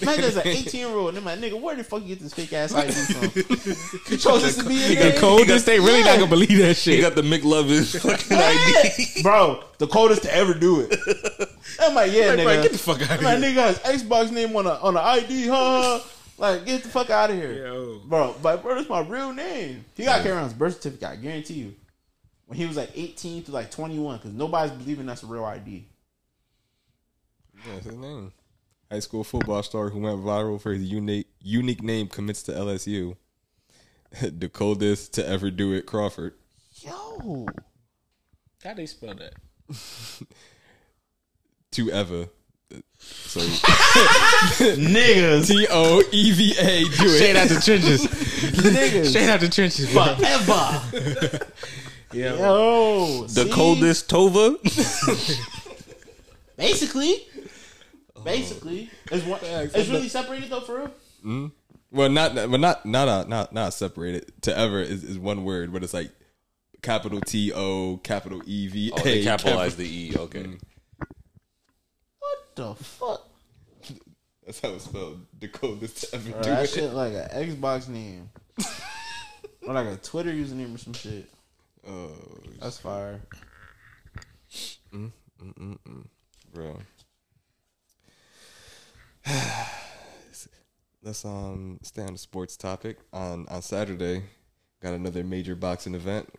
Imagine there's an 18 year old and I'm like, nigga, where the fuck you get this fake ass ID from? you chose this to be your The coldest, they really not gonna believe that He shit. got the McLovin fucking ID. Bro, the coldest to ever do it. I'm like, yeah, nigga. Bro, get the fuck out I'm of like, here. nigga has Xbox name on a on the ID, huh? Like, get the fuck out of here. Yo. Oh. Bro, but bro, that's my real name. He got carry on his birth certificate, I guarantee you. When he was like 18 to like 21, because nobody's believing that's a real ID. Yeah, that's his name. High school football star who went viral for his unique unique name commits to LSU. the coldest to ever do it, Crawford. Yo. How they spell that? To ever. So Niggas. T O E V A do it. Straight out the trenches. Niggas. Straight out the trenches. bro. Forever. Yeah. Yo. The see? coldest Tova. Basically. Basically. It's, one, it's really separated though, for real? Well, not but not not uh, not not separated. To ever is, is one word, but it's like capital T O capital E V A. Oh, they capitalize capital- the E. Okay. What the fuck? That's how it's spelled. The coldest to ever Bro, do that it. shit like an Xbox name. or like a Twitter username or some shit. Oh, That's fire. Mm, mm, mm, mm. bro. Let's um stay on the sports topic. On on Saturday, got another major boxing event.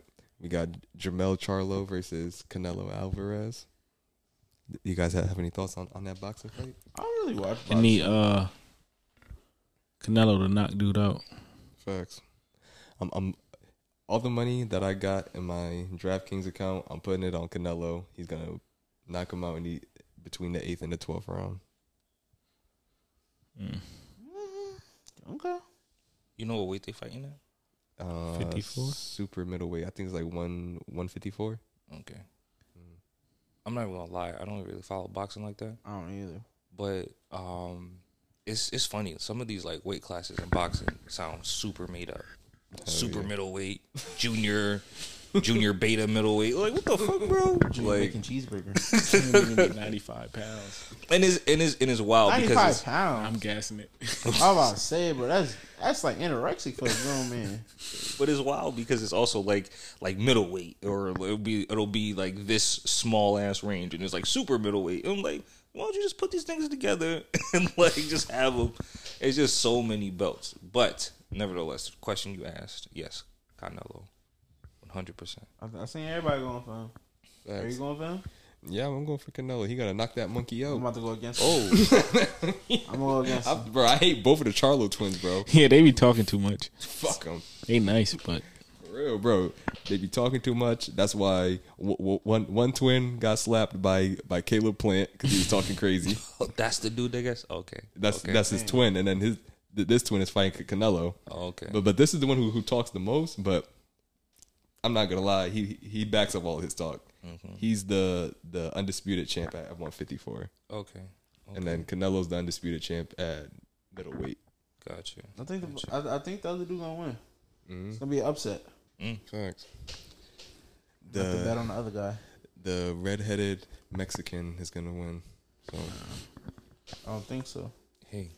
We got Jermell Charlo versus Canelo Alvarez. You guys have any thoughts on, on that boxing fight? I don't really watch. I need uh Canelo to knock dude out. Facts. I'm, I'm all the money that I got in my DraftKings account. I'm putting it on Canelo. He's gonna knock him out in the between the eighth and the twelfth round. Okay. You know what weight they fighting at? Uh, 54? super middleweight. I think it's like one one fifty four. Okay. I'm not even gonna lie. I don't really follow boxing like that. I don't either. But um, it's it's funny. Some of these like weight classes in boxing sound super made up. super middleweight, junior, junior beta middleweight. Like what the fuck, bro? Like, Making cheeseburger. Ninety five pounds. and it's and it's and it's wild Ninety because five it's, pounds. I'm gassing it. I was about to say, but that's that's like anorexic for a grown man. but it's wild because it's also like like middleweight or it'll be it'll be like this small ass range and it's like super middleweight. And I'm like, why don't you just put these things together and like just have them? It's just so many belts. But nevertheless, the question you asked, yes, Canelo, one hundred percent. I, I seen everybody going for him. Are you going for him? Yeah, I'm going for Canelo. He gotta knock that monkey out. I'm out. about to go against. Oh, I'm gonna go against. I, him. bro, I hate both of the Charlo twins, bro. yeah, they be talking too much. Fuck them. They nice, but For real, bro. They be talking too much. That's why w- w- one one twin got slapped by by Caleb Plant because he was talking crazy. Oh, that's the dude. I guess. Okay, That's okay. that's his twin, and then his th- this twin is fighting Canelo. Oh, okay. But but this is the one who who talks the most. But I'm not gonna lie, he he backs up all his talk. Mm-hmm. He's the the undisputed champ at 154, okay, and then Canelo's the undisputed champ at middleweight. gotcha. I think the, I, I think the other dude gonna win. Mm-hmm. It's gonna be an upset. Facts. The, have to bet on the other guy. the redheaded Mexican is gonna win. So I don't think so. Hey,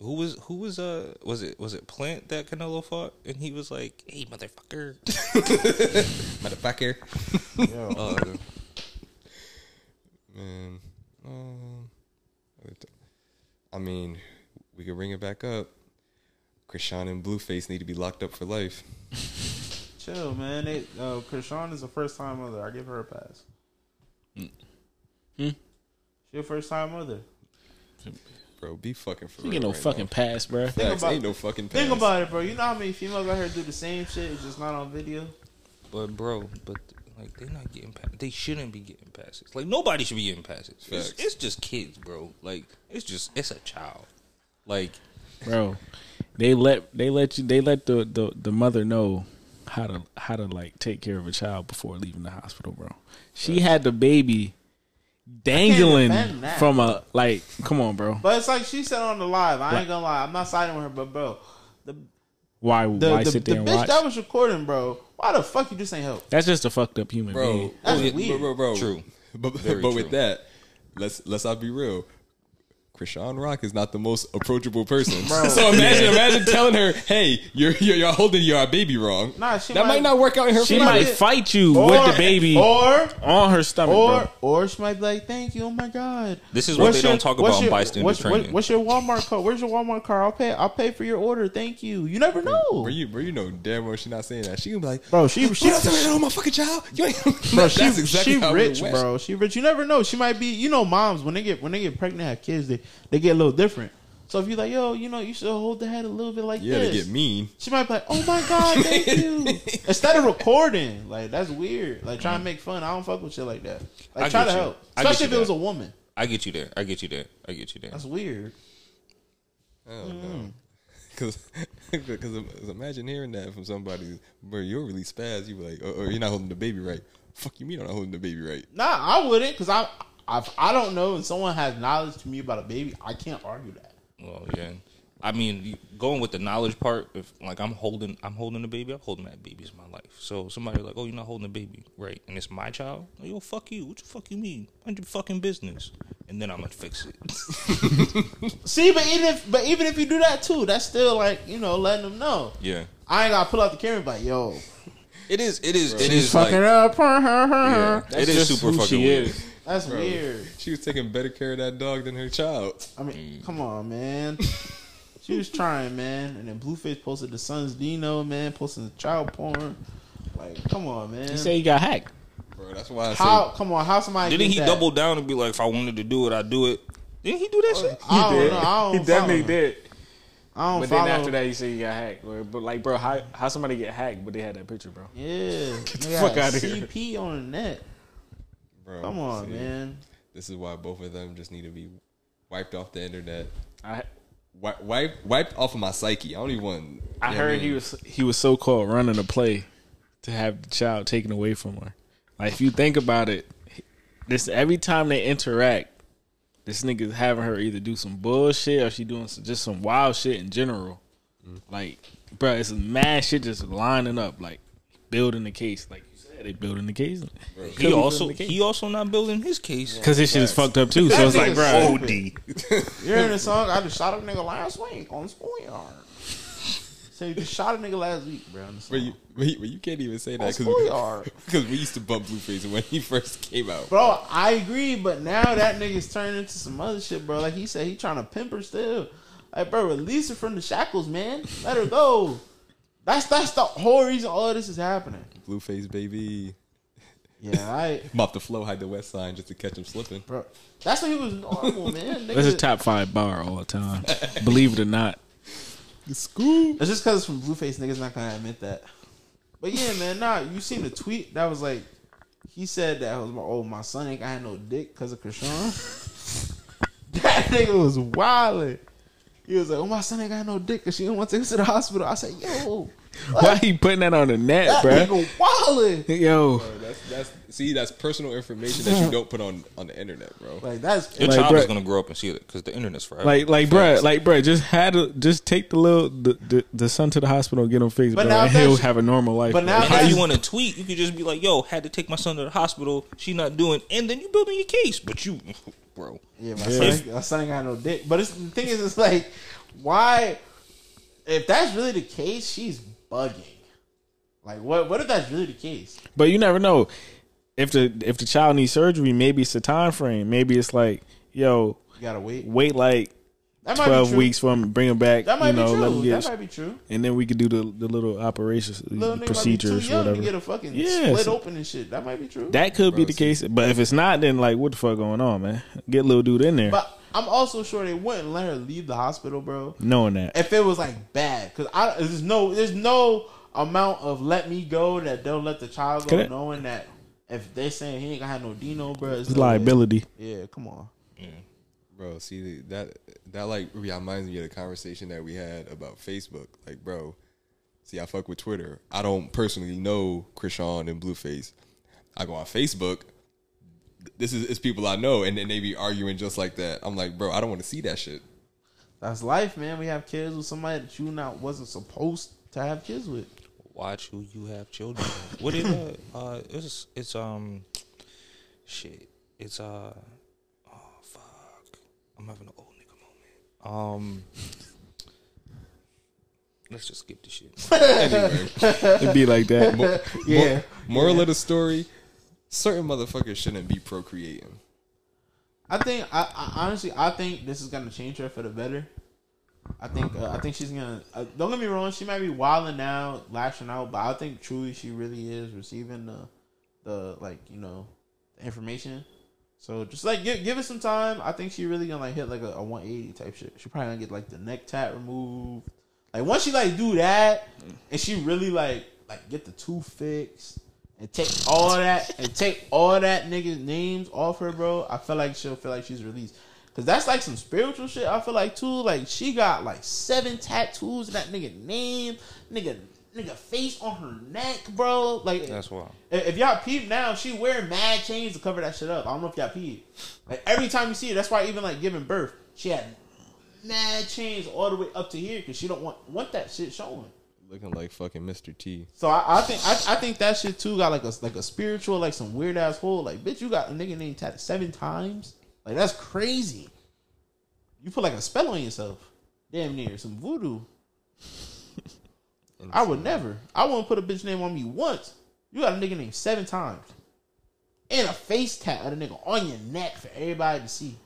who was who was uh was it was it Plant that Canelo fought and he was like, "Hey, motherfucker." motherfucker, Yo, Uh, man. Um, I mean, we could bring it back up. Chrisean and Blueface need to be locked up for life. chill, man. They, uh, Chrisean is a first time mother. I give her a pass. Hmm? She a first time mother. Bro, be fucking for you real. get no right fucking now. pass, bro. Think Facts, about- ain't no fucking Think about it, bro. You know how many females out here do the same shit, it's just not on video. but bro, but like they're not getting pa- they shouldn't be getting passes. Like nobody should be getting passes. It's, it's just kids, bro. Like it's just it's a child. Like bro. They let they let you they let the, the the mother know how to how to like take care of a child before leaving the hospital, bro. She had the baby dangling from a like. Come on, bro. But it's like she said on the live. I Right. ain't gonna lie. I'm not siding with her, but bro, the Why the, why the, sit the there and bitch watch? that was recording, bro. Why the fuck you just ain't help? That's just a fucked up human bro. being. That's oh, yeah, weird. Bro, bro, bro. True. But Very but true. with that, let's let's not be real. Chrisean Rock is not the most approachable person. so imagine, imagine telling her, "Hey, you're you're, you're holding your baby wrong." Nah, she that might, might- not work out in her She favor. might fight you with the baby or on her stomach, or bro. or she might be like, "Thank you, oh my god." This is what What's they don't talk what's about in bystander what's, what- training. what's your Walmart card? Where's your Walmart card? I'll pay. I'll pay for your order. Thank you. You never know, Bro, you, bro, you know damn well she not saying that. She gonna be like, bro. She she "You not saying that on my fucking child." You ain't. bro, she, exactly she rich, bro. She rich. You never know. She might be. You know, moms when they get when they get pregnant, have kids, they they get a little different. So if you're like, yo, you know, you should hold the head a little bit like this. Yeah, this. they get mean. She might be like, "Oh my god, thank you." Instead of recording, like that's weird. Like trying to make fun. I don't fuck with shit like that. Like I try to you. help, especially if it was a woman. I get you there. I get you there. I get you there. That's weird. I don't know. Because, because imagine hearing that from somebody, where you're really spaz. You be like, or, or you're not holding the baby right. Fuck you mean I'm not holding the baby right? Nah, I wouldn't because I, I, I don't know. And someone has knowledge to me about a baby, I can't argue that. Well, yeah. I mean, going with the knowledge part, if like I'm holding, I'm holding the baby. I'm holding that baby. It's my life. So somebody like, oh, you're not holding the baby, right? And it's my child. Like, Yo, fuck you. What the fuck you mean? Mind your fucking business. And then I'm gonna fix it. See, but even if, but even if you do that too, that's still like you know letting them know. yeah. I ain't gotta pull out the camera, and be like yo, It is. It is. It she's is like. fucking up. Yeah, That's it is just super who fucking she weird. is. That's weird. She was taking better care of that dog than her child. I mean, mm. come on, man. she was trying, man. And then Blueface posted the son's Dino, man, posting the child porn. Like, come on, man. He said he got hacked. Bro, that's why I how? say Come on, how somebody? Didn't get he that? double down and be like, if I wanted to do it, I'd do it? Didn't he do that oh, shit? I don't know. I don't He definitely follow. did. I don't But follow. then after that, he said he got hacked. Or- But like, bro, how how somebody get hacked? But they had that picture, bro. yeah, get the Nigga fuck had outta here. CP on the net. Bro, Come on, see, man. This is why both of them just need to be wiped off the internet. I Wipe, wipe, wiped off of my psyche. I don't even want. I you know what heard mean? he was he was so called running a play to have the child taken away from her. Like if you think about it, this every time they interact, this nigga's having her either do some bullshit or she doing some, just some wild shit in general. Mm. Like, bro, it's mad shit just lining up, like building the case. Like you said, they building the case. He also he also not building his case. because this shit is fucked up too. So it's like, bro, OD. You hearing the song? I just shot a nigga last week on Schoolyard. So you just shot a nigga last week, bro. on the But song. you, but you, but you can't even say that Schoolyard. because we used to bump Blueface when he first came out. Bro, I agree, but now that nigga's turned into some other shit, bro. Like he said, he trying to pimp her still. Like, bro, release her from the shackles, man. Let her go. That's that's the whole reason all of this is happening. Blueface baby, Yeah, I, mop the flow, hide the west side just to catch him slipping. bro. That's when he was normal, man. that's a top five bar all the time. Believe it or not. School. It's just because it's from Blueface, niggas not gonna admit that. But yeah, man, nah. You seen the tweet that was like, he said that was my oh my son ain't got no dick because of Chrisean. that nigga was wildin'. He was like, oh my son ain't got no dick because she didn't want to take us to the hospital. I said, yo, Why he putting that on the net, that bro? nigga wildin'. Yo, Bro, that's that's see that's personal information that you don't put on on the internet, bro. Like that's Your Like, child bruh- is gonna grow up and see it because the internet's forever. like, like, bro, like, bro, just had to just take the little the, the, the son to the hospital, and get him fixed, But bro, now and he'll that's- have a normal life. but bro. now And that's- you want to tweet, you could just be like, "Yo, had to take my son to the hospital. She not doing," and then you building your case. But you, bro, Yeah, my, Son, my son ain't got no dick. But it's, the thing is, it's like, why? If that's really the case, she's bugging. Like, what? What if that's really the case? But you never know if the if the child needs surgery. Maybe it's a time frame. Maybe it's like, yo, You gotta wait. wait like That might be twelve true. weeks for him to bring him back. That might you know, be let true. him get, that might be true. and then we could do the the little operations, Little nigga might be procedures, too young whatever. get a fucking Yeah, split so- open and shit. That might be true. that could be the see- case. But if it's not, then like, what the fuck going on, man? Get little dude in there, but I'm also sure they wouldn't let her leave the hospital, bro. knowing that. If it was like bad, because I there's no there's no amount of let me go that they'll let the child go, Could it- knowing that if they're saying he ain't gonna have no Dino, bro, it's It's no way. liability. Yeah, come on. Bro, see that that like reminds me of the conversation that we had about Facebook. Like, bro, see, I fuck with Twitter. I don't personally know Chrisean and Blueface. I go on Facebook. This is it's people I know, and then they be arguing just like that. I'm like, bro, I don't want to see that shit. That's life, man. We have kids with somebody that you not wasn't supposed to have kids with. watch who you have children. with. what is that? Uh, it's it's um, shit. It's uh, fuck. I'm having an old nigga moment. Um, let's just skip the shit. Anyway, It'd be like that. Yeah. moral of the story: certain motherfuckers shouldn't be procreating. I think I, I honestly I think this is gonna change her for the better. I think uh, I think she's gonna. Uh, don't get me wrong, she might be wilding out, lashing out, but I think truly she really is receiving the the like you know the information. So just like give give it some time. I think she really gonna like hit like a, a 180 type shit. She probably gonna get like the neck tat removed. Like once she like do that, and she really like like get the tooth fixed and take all that and take all that niggas names off her, bro. I feel like she'll feel like she's released. Cause that's like some spiritual shit. I feel like too. Like she got like seven tattoos of that nigga name, nigga, nigga face on her neck, bro. Like That's wild. if if y'all peep now, she wearing mad chains to cover that shit up. I don't know if y'all peep. Like every time you see her, that's why even like giving birth, she had mad chains all the way up to here because she don't want want that shit showing. Looking like fucking Mr. T. So I, I think I, I think that shit too got like a like a spiritual like some weird ass hole. Like bitch, you got a nigga named tatted seven times. Like that's crazy. You put like a spell on yourself. Damn near some voodoo. I would never. I wouldn't put a bitch name on me once. You got a nigga name seven times. And a face tat of a nigga on your neck for everybody to see.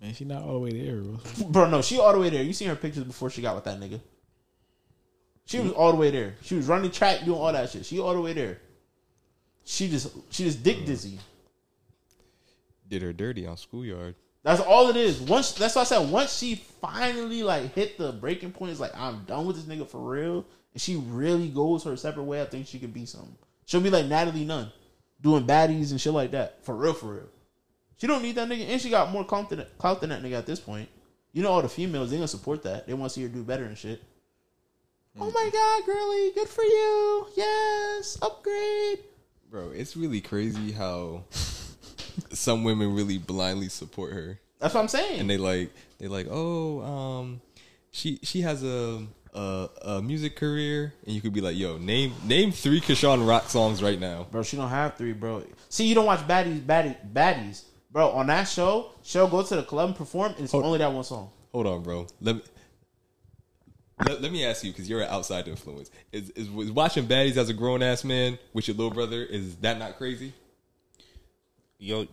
Man, she not all the way there, bro. Bro, no, she all the way there. You seen her pictures before she got with that nigga. She was all the way there. She was running track, doing all that shit. She all the way there. She just she just dick mm. dizzy. Did her dirty on schoolyard. That's all it is. Once that's what I said once she finally like hit the breaking point, it's like I'm done with this nigga for real. And she really goes her separate way. I think she could be something. She'll be like Natalie Nunn, doing baddies and shit like that for real, for real. She don't need that nigga, and she got more clout than, clout than that nigga at this point. You know, all the females they gonna support that. They want to see her do better and shit. Oh my mm-hmm. god, girly, good for you. Yes, upgrade. Bro, it's really crazy how some women really blindly support her. That's what I'm saying. And they like they like, "Oh, um she she has a a, a music career." And you could be like, "Yo, name name 3 Chrisean Rock songs right now." Bro, she don't have three, bro. See, you don't watch baddies, baddies, baddies, bro. On that show, she'll go to the club and perform, and it's only that one song. Hold on, bro. Let me let, let me ask you because you're an outside influence. Is, is was watching baddies as a grown ass man with your little brother? Is that not crazy? Yo,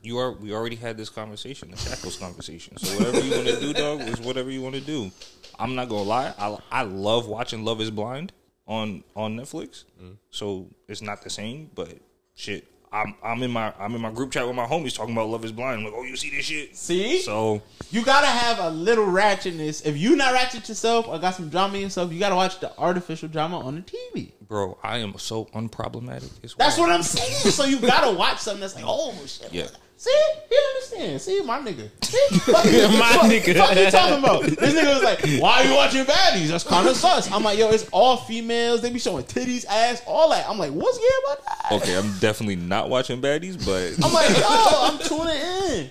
you are. We already had this conversation, the shackles conversation. So whatever you want to do, dog, is whatever you want to do. I'm not gonna lie. I I love watching Love Is Blind on on Netflix. Mm-hmm. So it's not the same, but shit. I'm I'm in my I'm in my group chat with my homies talking about Love Is Blind. I'm like, oh, you see this shit? See, So you gotta have a little ratchetness. If you not ratchet yourself or got some drama in yourself, you gotta watch the artificial drama on the TV. bro, I am so unproblematic. It's That's wild. what I'm saying. so you gotta watch something that's like, oh shit. Yeah. See, you understand? See, my nigga. See, fuck you- My fuck- nigga. Fuck you talking about? This nigga was like, "Why are you watching baddies? That's kind of sus." I'm like, "Yo, it's all females. They be showing titties, ass, all that." I'm like, "What's gay about that?" Okay, I'm definitely not watching baddies, but I'm like, "Yo, I'm tuning in."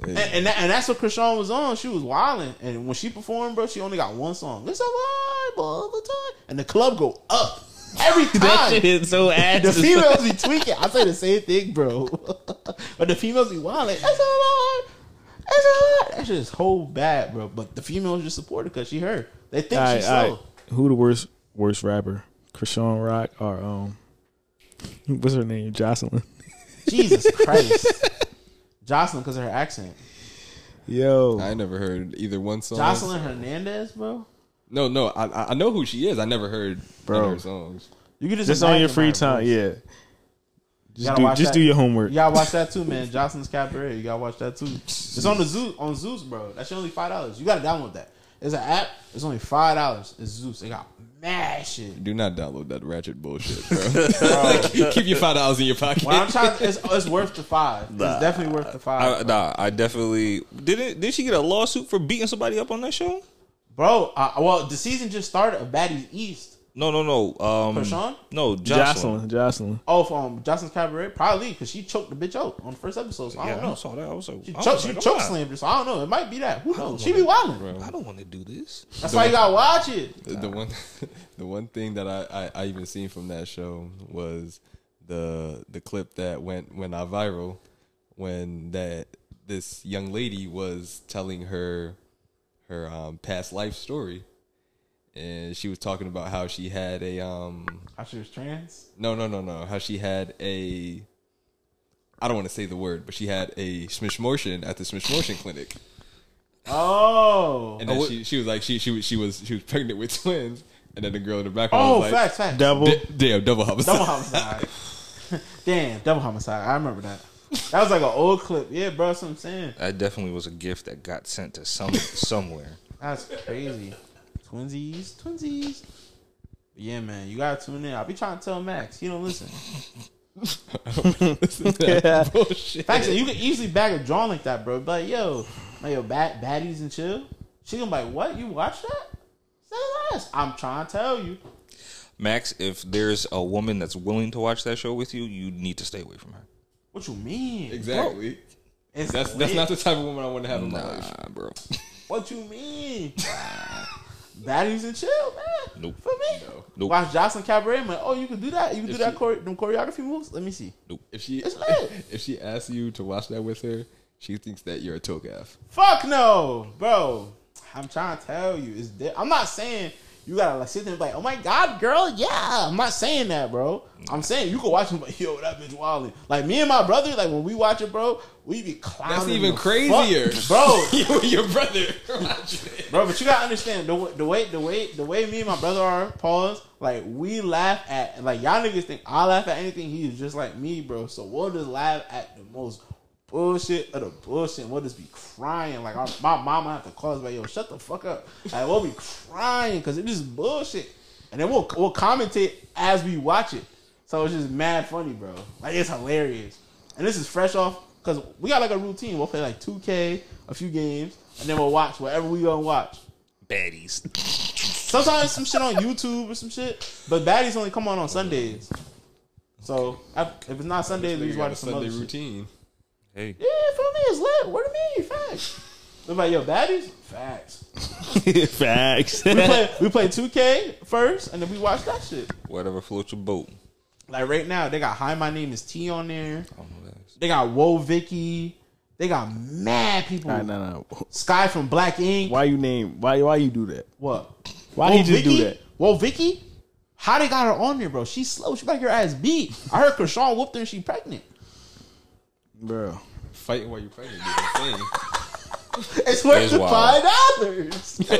And, and, that, and that's what Chrisean was on. She was wilding, and when she performed, bro, she only got one song. It's a vibe all the time, and the club go up every time. That shit is so ass. The females be tweaking. I say the same thing, bro. but the females be wild. Like, that's all That's all That shit is whole bad, bro. But the females just support her because she heard. They think All she's right, all slow. right. Who the worst worst rapper? Chrisean Rock or um, what's her name? Jocelyn. Jesus Christ. Jocelyn because of her accent. Yo, I never heard either one song. Jocelyn Hernandez, bro. No, no, I I- I know who she is. I never heard Bro. bro her songs. You can just just on your free her time, voice. yeah. Just gotta do watch just that. do your homework. You gotta watch that too, man. Jocelyn's Cabaret. You gotta watch that too. It's on the Zeus on Zeus, bro. That's only five dollars. You gotta download that. It's an app. It's only five dollars. It's Zeus. They got mad shit. Do not download that ratchet bullshit, bro. Keep your five dollars in your pocket. When I'm trying, it's, it's worth the five. It's definitely worth the five, I, nah, I definitely didn't. Did she get a lawsuit for beating somebody up on that show? Bro. Uh, well, the season just started of Baddies East. No, no, no. Um, Chrisean? No, Jocelyn. Jocelyn, Jocelyn. Oh, from Jocelyn's Cabaret, probably because she choked the bitch out on the first episode. So I Yeah, don't I know. saw that. I was like, She I was choked, she like, choke I'm slammed her, so I don't know. It might be that. Who knows? She be wilding. I don't want to do this. That's why you gotta watch it. The- the one the one thing that I, I, I even seen from that show was the the clip that went went out viral when that this young lady was telling her her um, past life story, and she was talking about how she had a um How she was trans? no no no no how she had a I don't want to say the word, but she had a smishmortion at the smishmortion clinic, Oh. and then she she was like she she was she was she was pregnant with twins, and then the girl in the background Oh, was like, facts, facts. Double. "Da- "Damn, double homicide." Double homicide. Damn, double homicide. I remember that. That was like an old clip. Yeah, bro, that's what I'm saying. That definitely was a gift that got sent to some somewhere. That's crazy. Twinsies, twinsies. Yeah, man, you gotta tune in. I'll be trying to tell Max. He don't listen. Bullshit. Facts, you can easily bag a drawing like that, bro. But yo, like yo, bad baddies and chill. She gonna be like, what? You watch that? Say less. I'm trying to tell you. Max, if there's a woman that's willing to watch that show with you, you need to stay away from her. What you mean? Exactly. It's That's that's not the type of woman I want to have in my life. Bro. What you mean? Baddies and chill, man. Nope. For me. Nope. Watch Jocelyn Cabaret. I'm oh, you can do that. You can do that she- chore- them choreography moves. Let me see. Nope. If she It's lit. if she asks you to watch that with her, she thinks that you're a tokaf. Fuck no, bro. I'm trying to tell you, it's. Di- I'm not saying you gotta like sit there and be like, oh my god, girl, yeah. I'm not saying that, bro. I'm saying you can watch him, like, yo, that bitch wilding. Like me and my brother, like when we watch it, bro, we be clowning. That's even crazier, fuck- bro. you and your brother. Bro, but you gotta understand the, the way the way the way me and my brother are. Pause. Like we laugh at like y'all niggas think I laugh at anything. He's just like me, bro. So we'll just laugh at the most bullshit of the bullshit. We'll just be crying. Like our, my mama have to call us like, "Yo, shut the fuck up." Like we'll be crying because it is just bullshit, and then we'll we'll commentate as we watch it. So it's just mad funny, bro. Like it's hilarious, and this is fresh off because we got like a routine. We'll play like 2K, a few games, and then we'll watch whatever we gonna watch. Baddies. Sometimes some shit on YouTube or some shit, but baddies only come on on Sundays. So if if it's not Sundays, we You just watch a some Sunday other shit. Routine. Hey. Yeah, for me it's lit. What do you mean? Facts. They're like, yo, baddies? Facts. Facts. We play we play 2K first, and then we watch that shit. Whatever floats your boat. Like right now, they got Hi, My Name Is T on there. I don't know what that is. They got Woah Vicky. They got mad people. Nah, nah, nah. Sky from Black Ink. Why you name? Why why you do that? What? Why Whoa, he just do that? Whoa, Vicky? How they got her on there, bro? She's slow. She got your ass beat. I heard Chrisean whooped her and she pregnant. Bro. Fighting while you're pregnant is insane. It's worth It's the wild. five dollars.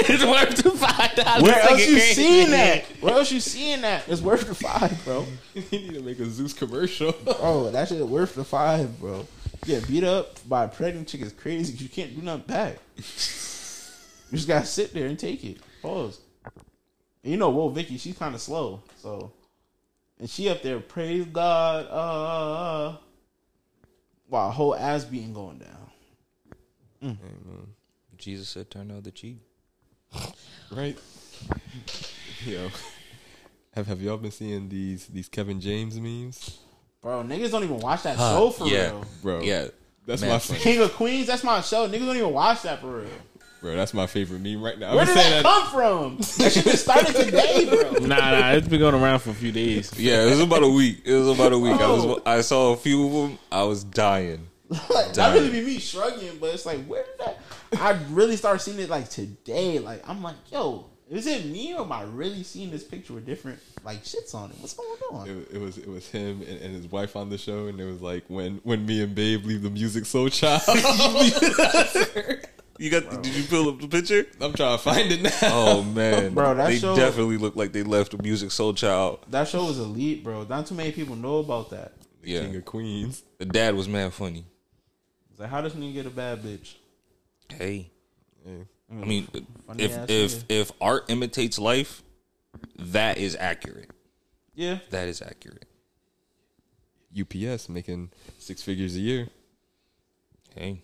it's worth the five dollars. Where else you seeing that? Where else you seeing that? It's worth the five, bro. you need to make a Zeus commercial. Oh, that shit worth the five, bro. Yeah, beat up by a pregnant chick is crazy. You can't do nothing back. You just gotta sit there and take it. Pause. And you know, whoa, Vicky, she's kind of slow, so and she up there, praise God, uh, uh, uh, uh. While whole ass beating going down. Mm. amen Jesus said, "Turn out the other cheek." right? Yo, have have y'all been seeing these these Kevin James memes, Bro, niggas don't even watch that show for yeah, real. bro? Yeah, that's Man, my funny. King of Queens, that's my show. Niggas don't even watch that for real. Bro. That's my favorite meme right now. Where I've did been saying that come from? That shit just started today, bro. Nah, nah. It's been going around for a few days. Yeah, it was about a week. It was about a week. I Oh. was I saw a few of them. I was dying. like, that really be me shrugging, but it's like, where did that? I really started seeing it like today. Like, I'm like, yo, is it me or am I really seeing this picture with different like shits on it? What's going on? It, it was it was him and, and his wife on the show, and it was like when when me and Babe leave the Musiq Soulchild. You got? Did you pull up the picture? I'm trying to find it now. Oh man, Bro, that they show- definitely look like they left the Musiq Soulchild. That show was elite, bro. Not too many people know about that. Yeah, King of Queens. the dad was mad funny. It's like, how does nigga get a bad bitch? Hey, Yeah. I mean, Funny if if nigga. if art imitates life, that is accurate. Yeah, That is accurate. UPS making six figures a year. Hey,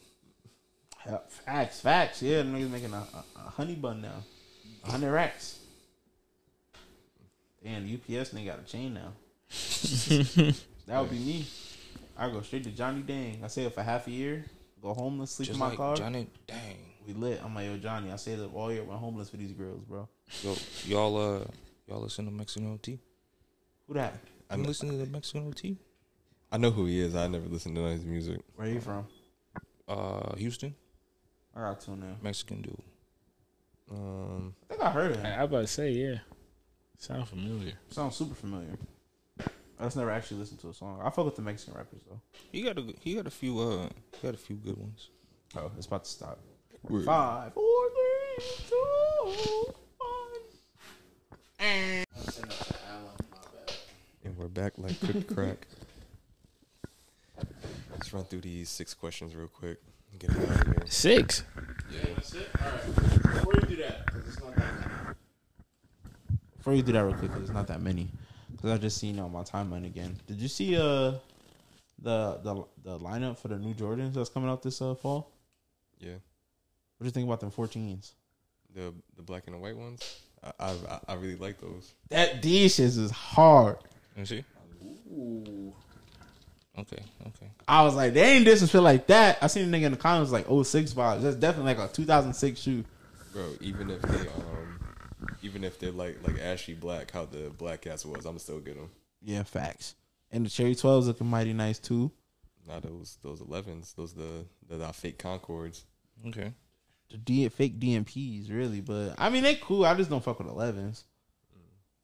Yeah, facts, facts. Yeah, them niggas making a, a, a honey bun now, a hundred racks. Damn, the UPS nigga got a chain now. that would be me. I go straight to Johnny Dang. I say it for half a year. Go homeless, sleep just in my like car. Johnny. Dang, We lit. I'm like, yo, Johnny. I say that all year. We're homeless for these girls, bro. yo, y'all uh, y'all listen to Mexican OT? Who that? I'm listening to the Mexican OT. I know who he is. I never listened to his music. Where are you from? Uh, Houston, I got two now. Mexican dude. Um, I think I heard of him. I, I about to say yeah. Sound familiar. Sounds super familiar. I just never actually listened to a song. I fuck with the Mexican rappers though. He got a he got a few uh he got a few good ones. Oh, it's about to stop. we're- Five, four, three, two, one. and and we're back like cooked crack. Let's run through these six questions real quick. And Get it out of here. Six. Before you do that, 'cause it's not that many. Before you do that real quick, because it's not that many. Because I just seen on my timeline again. Did you see uh the the the lineup for the new Jordans that's coming out this uh, fall? Yeah, What do you think about them 14s? the the black and the white ones. I I, I- I really like those. That these shits is hard. Let me see. Okay, okay. I was like, they ain't disrespect like that. I seen a nigga in the comments like 06 vibes. That's definitely like a 2006 shoe. Bro, even if they um, even if they're like like ashy black, how the black cats was, I'm still get them. Yeah, facts. And the cherry 12s looking mighty nice too. Not those those 11s, those the the, the fake Concords. Okay. The D, fake DMPs, really. But I mean, they cool. I just don't fuck with 11s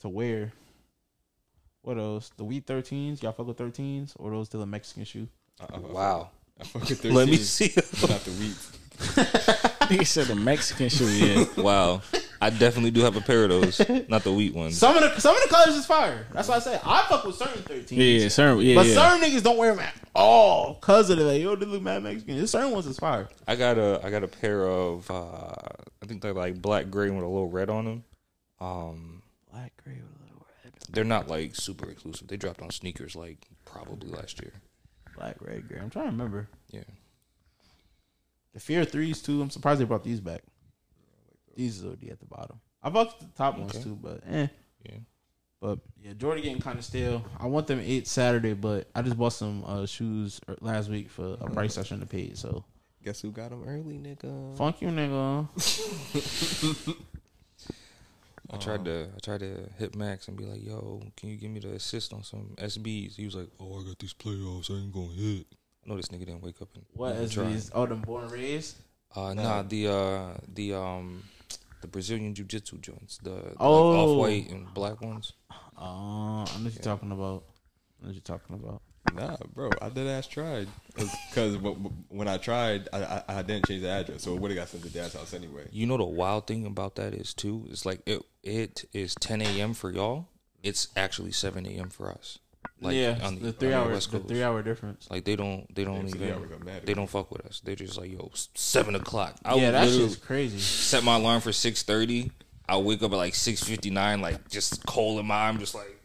to wear. What else? The wheat 13s. Y'all fuck with 13s? Or those still a Mexican shoe? I, I, Wow. I fuck with Let me see. Not the wheat. He said the Mexican shoe. Yeah. wow. I definitely do have a pair of those, not the wheat ones. Some of the some of the colors is fire. That's why I say I fuck with certain 13s. Yeah, certain, yeah, But yeah. certain niggas don't wear them at all because of the like, yo, they look mad Mexican. There's certain ones is fire. I got a I got a pair of uh I think they're like black gray with a little red on them. Um Black, gray, with a little red. They're not like super exclusive. They dropped on sneakers like probably last year. Black, red, gray. I'm trying to remember. Yeah. The Fear threes too. I'm surprised they brought these back. These is OD at the bottom. I bought the top ones too, but eh. Yeah. But yeah, Jordan getting kind of stale. I want them eight Saturday, but I just bought some uh, shoes er- last week for a price I shouldn't have paid. So Guess who got them early, nigga? fuck you, nigga. I tried to I tried to hit Max and be like, "Yo, can you give me the assist on some SBs?" He was like, "Oh, I got these playoffs. I ain't gonna hit." I know this nigga didn't wake up and What is try. these? Oh, them born raised. Uh, nah, the uh, the um, the Brazilian jiu jitsu joints, the, the Oh. like off white and black ones. Oh, I know what you're talking about. I know what you're talking about. Nah, bro, I did ass tried because when I tried, I, I I didn't change the address, so it would have got sent to dad's house anyway. You know the wild thing about that is too. It's like it it is 10 a.m. for y'all. It's actually 7 a.m. for us. Like yeah, on the on three hours, West the Coast. three hour difference. Like they don't they don't Yeah, even hour don't matter. they don't fuck with us. They're just like yo seven o'clock. I yeah, would that shit's crazy. set my alarm for six thirty. I wake up at like six fifty nine, like just cold in my. I'm just like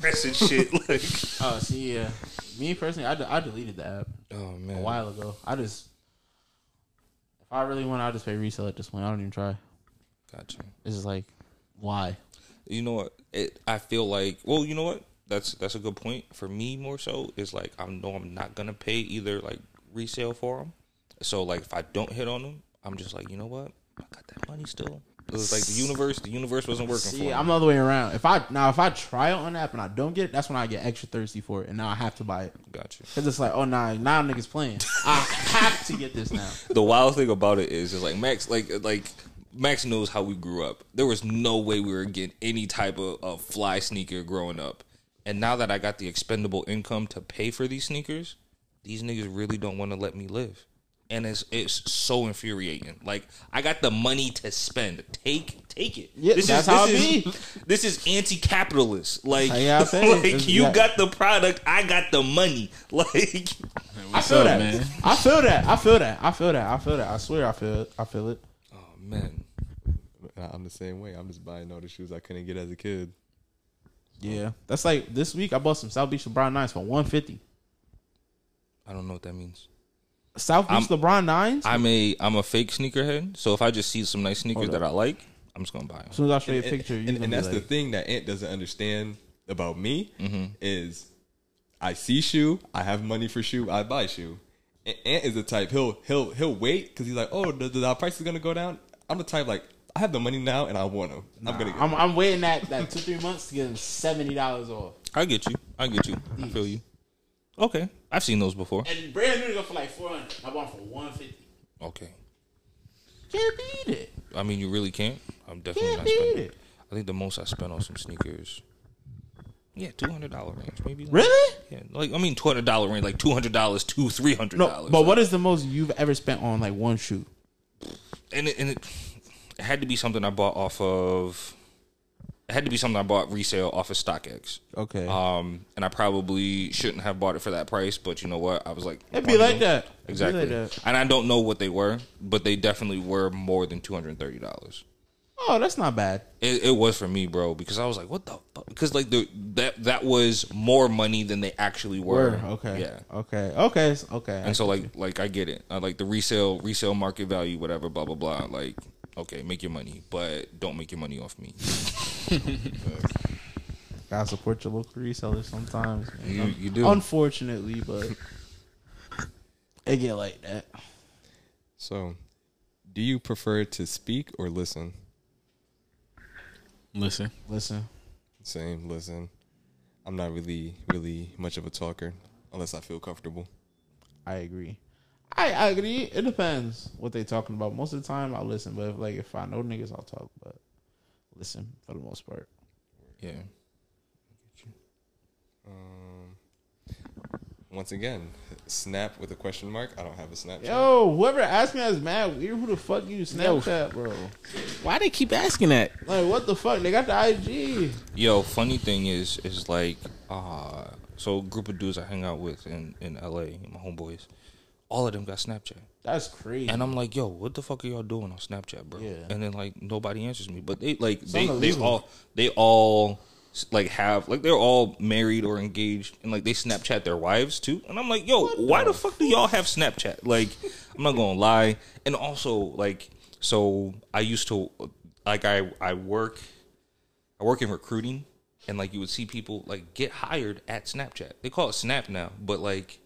pressing shit. Like Oh, see, yeah. Me personally, I, de- I deleted the app oh man, a while ago. I just, if I really want, I'll just pay resale at this point. I don't even try. Gotcha. It's just like, why? You know what? It, I feel like well, you know what? That's that's a good point for me. More so is like I know I'm not gonna pay either like resale for them. So like if I don't hit on them, I'm just like you know what? I got that money still. It was like the universe. The universe wasn't working for See, me. I'm the other way around. If I now if I try it on the app and I don't get it, that's when I get extra thirsty for it, and now I have to buy it Gotcha. because it's like, oh nah, now niggas playing. I have to get this now. the wild thing about it is, is like Max, like like Max knows how we grew up. There was no way we were getting any type of, of fly sneaker growing up, and now that I got the expendable income to pay for these sneakers, these niggas really don't want to let me live, and it's it's so infuriating. Like I got the money to spend, take take it. Yeah, that's how it this be. is, This is anti-capitalist. Like, How y'all like you yeah. got the product, I got the money. Like. I feel up, that. man? I feel that. I feel that. I feel that. I feel that. I swear, I feel it. I feel it. Oh man, I- I'm the same way. I'm just buying all the shoes I couldn't get as a kid. Yeah, that's like this week. I bought some South Beach LeBron nines for one fifty. I don't know what that means. South Beach I'm- LeBron nines. I'm a I'm a fake sneakerhead, so if I just see some nice sneakers Hold that I like, I'm just gonna buy them. as soon as I show you a And- picture, you and, and that's like, the thing that Ant doesn't understand about me Mm-hmm. is I see shoe, I have money for shoe, I buy shoe. And Ant is the type he'll he'll he'll wait because he's like, oh, the, the, the price is gonna go down. I'm the type like I have the money now and I want them. I'm gonna get. I'm, I'm waiting that that two three months to get them seventy dollars off. I get you. I get you. I feel you. Okay, I've seen those before. And brand new to go for like four hundred. I bought them for one fifty. Okay, Can't beat it. I mean you really can't. I'm definitely Can't not beat spending. it. I think the most I spent on some sneakers. Yeah, two hundred dollar range, maybe. like- Really? Yeah, like I mean, two hundred dollar range, like two hundred dollars, two three hundred No, dollars. but what is the most you've ever spent on like one shoe? and it, and it, it had to be something I bought off of. It had to be something I bought resale off of StockX. Okay. Um, and I probably shouldn't have bought it for that price, but you know what? I was like, It'd be like that. Exactly. like that. And I don't know what they were, but they definitely were more than two hundred and thirty dollars. Oh, that's not bad. It, it was for me, bro, because I was like, "What the?" fuck? Because like the that that was more money than they actually were. Word. Okay. Yeah. Okay. Okay. Okay. And so like like I get it. I like the resale resale market value, whatever, blah blah blah. Like okay, make your money, but don't make your money off me. gotta support your local resellers sometimes. Man. You you do. Unfortunately, but it get like that. So, do you prefer to speak or listen? Listen, Listen, Same, listen. I'm not really, really much of a talker unless I feel comfortable. I agree. I, I agree. It depends what they talking about. Most of the time, I'll listen. But if, like if I know niggas, I'll talk. But listen for the most part. yeah. Um, once again, snap with a question mark. I don't have a Snapchat. Yo, whoever asked me that's mad weird. Who the fuck you Snapchat, bro? why they keep asking that? Like what the fuck? They got the IG. Yo, funny thing is is like uh so a group of dudes I hang out with in in LA, my homeboys, all of them got Snapchat. That's crazy. And I'm like, yo, what the fuck are y'all doing on Snapchat, bro? Yeah. And then like nobody answers me, but they like they they all they all like have like they're all married or engaged, and like they Snapchat their wives too. And I'm like, yo, why the fuck do y'all have Snapchat? Like, I'm not gonna lie. And also like, so I used to like I I work I work in recruiting, and like you would see people like get hired at Snapchat. They call it Snap now, but like.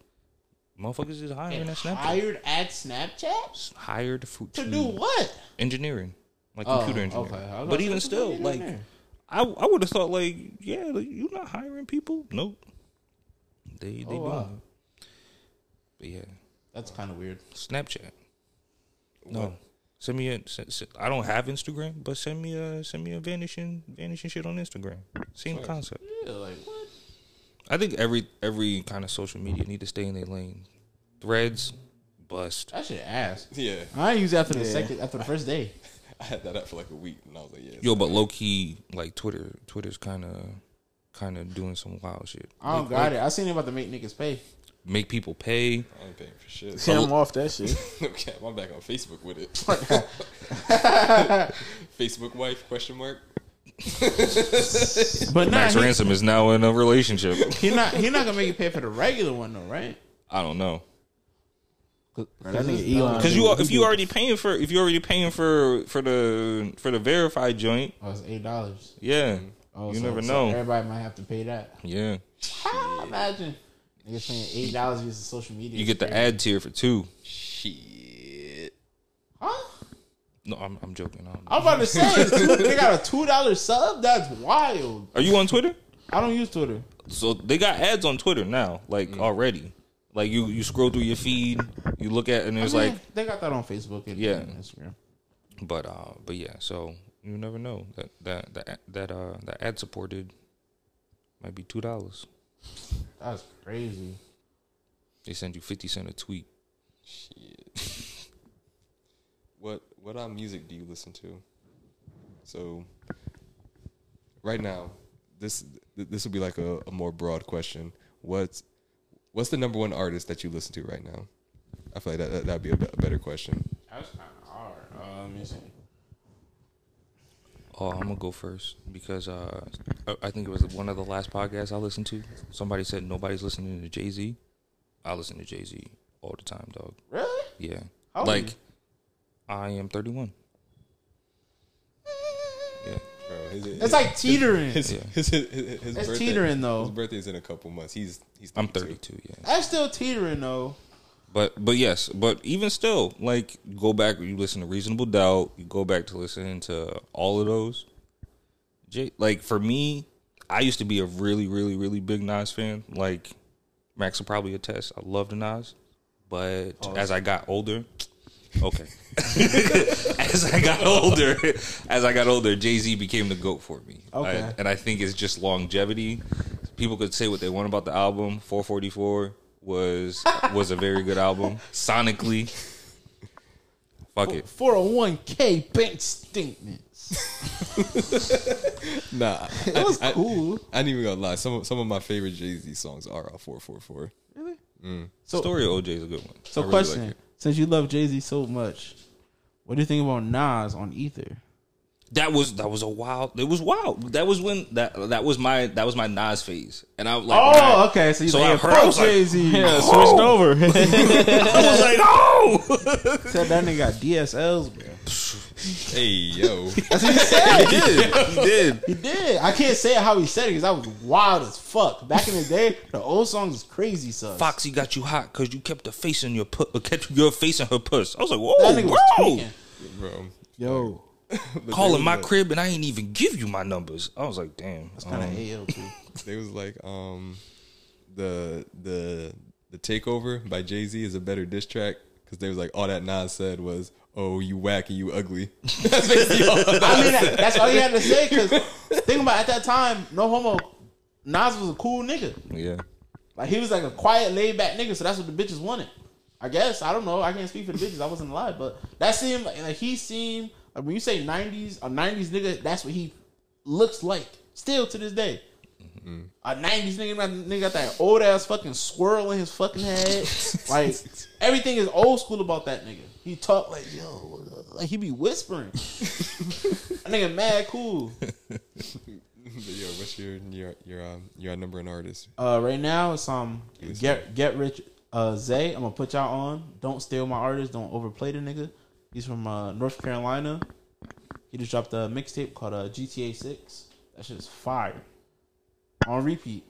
Motherfuckers is hiring at Snapchat Hired at Snapchat hired for to do what? engineering, like Oh, computer engineering. okay. But even still, like? I I would have thought like, yeah, like, you not hiring people. Nope. They they Oh, doing wow. But yeah, That's kind of weird. Snapchat. No. What? Send me a. I don't have Instagram, but send me a send me a vanishing vanishing shit on Instagram. Same concept. Yeah, like what? I think every every kind of social media need to stay in their lane. Threads, bust. I should ask. Yeah, I use it after the second, after the first day. I had that up for like a week, and I was like, yeah. Yo, but low key, like Twitter, Twitter's kind of, kind of doing some wild shit. I don't Like- got like, it. I seen it about to make niggas pay. Make people pay. I ain't paying for shit. See, I'm off that shit. okay, I'm back on Facebook with it. Facebook wife question mark. But nah, Max he, Ransom is now in a relationship. he not he not gonna make you pay for the regular one though, right? I don't know. That nigga Elon. Because you, if you already paying for, if you already paying for for the for the verified joint, Oh, it's eight dollars. yeah, Oh, you so- never so know. everybody might have to pay that. Yeah, Ah, imagine niggas paying eight dollars using social media. you get the ad tier for two. Shit. No, I'm I'm joking. I don't know. I'm about to say two, they got a two dollar sub. That's wild. Are you on Twitter? I don't use Twitter. So they got ads on Twitter now, like already. Like you, you scroll through your feed, you look at, and there's I mean, like they got that on Facebook and Yeah. and Instagram. But uh, but yeah, so you never know that that that that uh that ad supported might be two dollars. That's crazy. They send you fifty cent a tweet. Shit. what what uh, music do you listen to? So right now, this th- this would be like a, a more broad question. What's what's the number one artist that you listen to right now? I feel like that that that'd be a, better question. That's kind of hard. Uh, let me see. Oh, I'm gonna go first because uh, I- I think it was one of the last podcasts I listened to. Somebody said nobody's listening to Jay Z. I listen to Jay Z all the time, dog. Really? Yeah, How like you? I am 31. Yeah, Bro, his, It's like teetering. his, his, his, his, his It's birthday, teetering, though. His birthday's in a couple months. He's he's I'm 32. 32. Yeah, That's still teetering though. but but yes, but even still, like go back. You listen to Reasonable Doubt. You go back to listening to all of those. Jay, like for me, I used to be a really really really big Nas fan. Like Max will probably attest. I loved Nas, but oh, as I got older, okay, as I got older, as I got older, Jay Z became the goat for me. Okay. I- and I think it's just longevity. People could say what they want about the album. 444 was was a very good album sonically. Fuck it. 401k bank statements. Nah, It was cool. I ain't even gonna lie. Some of, some of my favorite Jay Z songs are off four four four. Mm. So, Story of OJ is a good one. so I really question: like it. Since you love Jay Z so much, what do you think about Nas on Ether? That was that was a wild. It was wild. That was when that that was my that was my Nas phase, and I was like, oh, when I- Oh, okay. So you So so I heard- I was Jay Z. Oh! Yeah, switched over. I was like, oh, Said that nigga got DSLs, bro. Hey yo, that's what he said. he did, he did. He did. I can't say how he said it because that was wild as fuck. Back in the day, the old songs is crazy, son. Foxy got you hot because you kept the face in your pu- uh, kept your face in her puss. I was like, whoa, That nigga was whoa. bro. Yo, calling my was crib and I ain't even give you my numbers. I was like, damn. That's kind of um, AO too. They was like, um, the the the takeover by Jay Z is a better diss track because they was like all that Nas said was, "Oh, you whack and you ugly." That's basically all. I mean, that, that's all you had to say. Because think about it, at that time, no homo. Nas was a cool nigga. yeah. Like he was like a quiet, laid back nigga. So that's what the bitches wanted. I guess I don't know. I can't speak for the bitches. I wasn't alive, but that seemed like, like he seemed like when you say '90s, a '90s nigga, that's what he looks like. Still to this day, mm-hmm. a '90s nigga, nigga got that old ass fucking swirl in his fucking head. like everything is old school about that nigga. He talk like yo, like he be whispering. that nigga mad cool. But yo, what's your your your um, your number one artist? Uh, right now it's um get get rich uh Zay. I'm gonna put y'all on. Don't steal my artist. Don't overplay the nigga. He's from uh, North Carolina. He just dropped a mixtape called uh, GTA Six. That shit is fire. On repeat.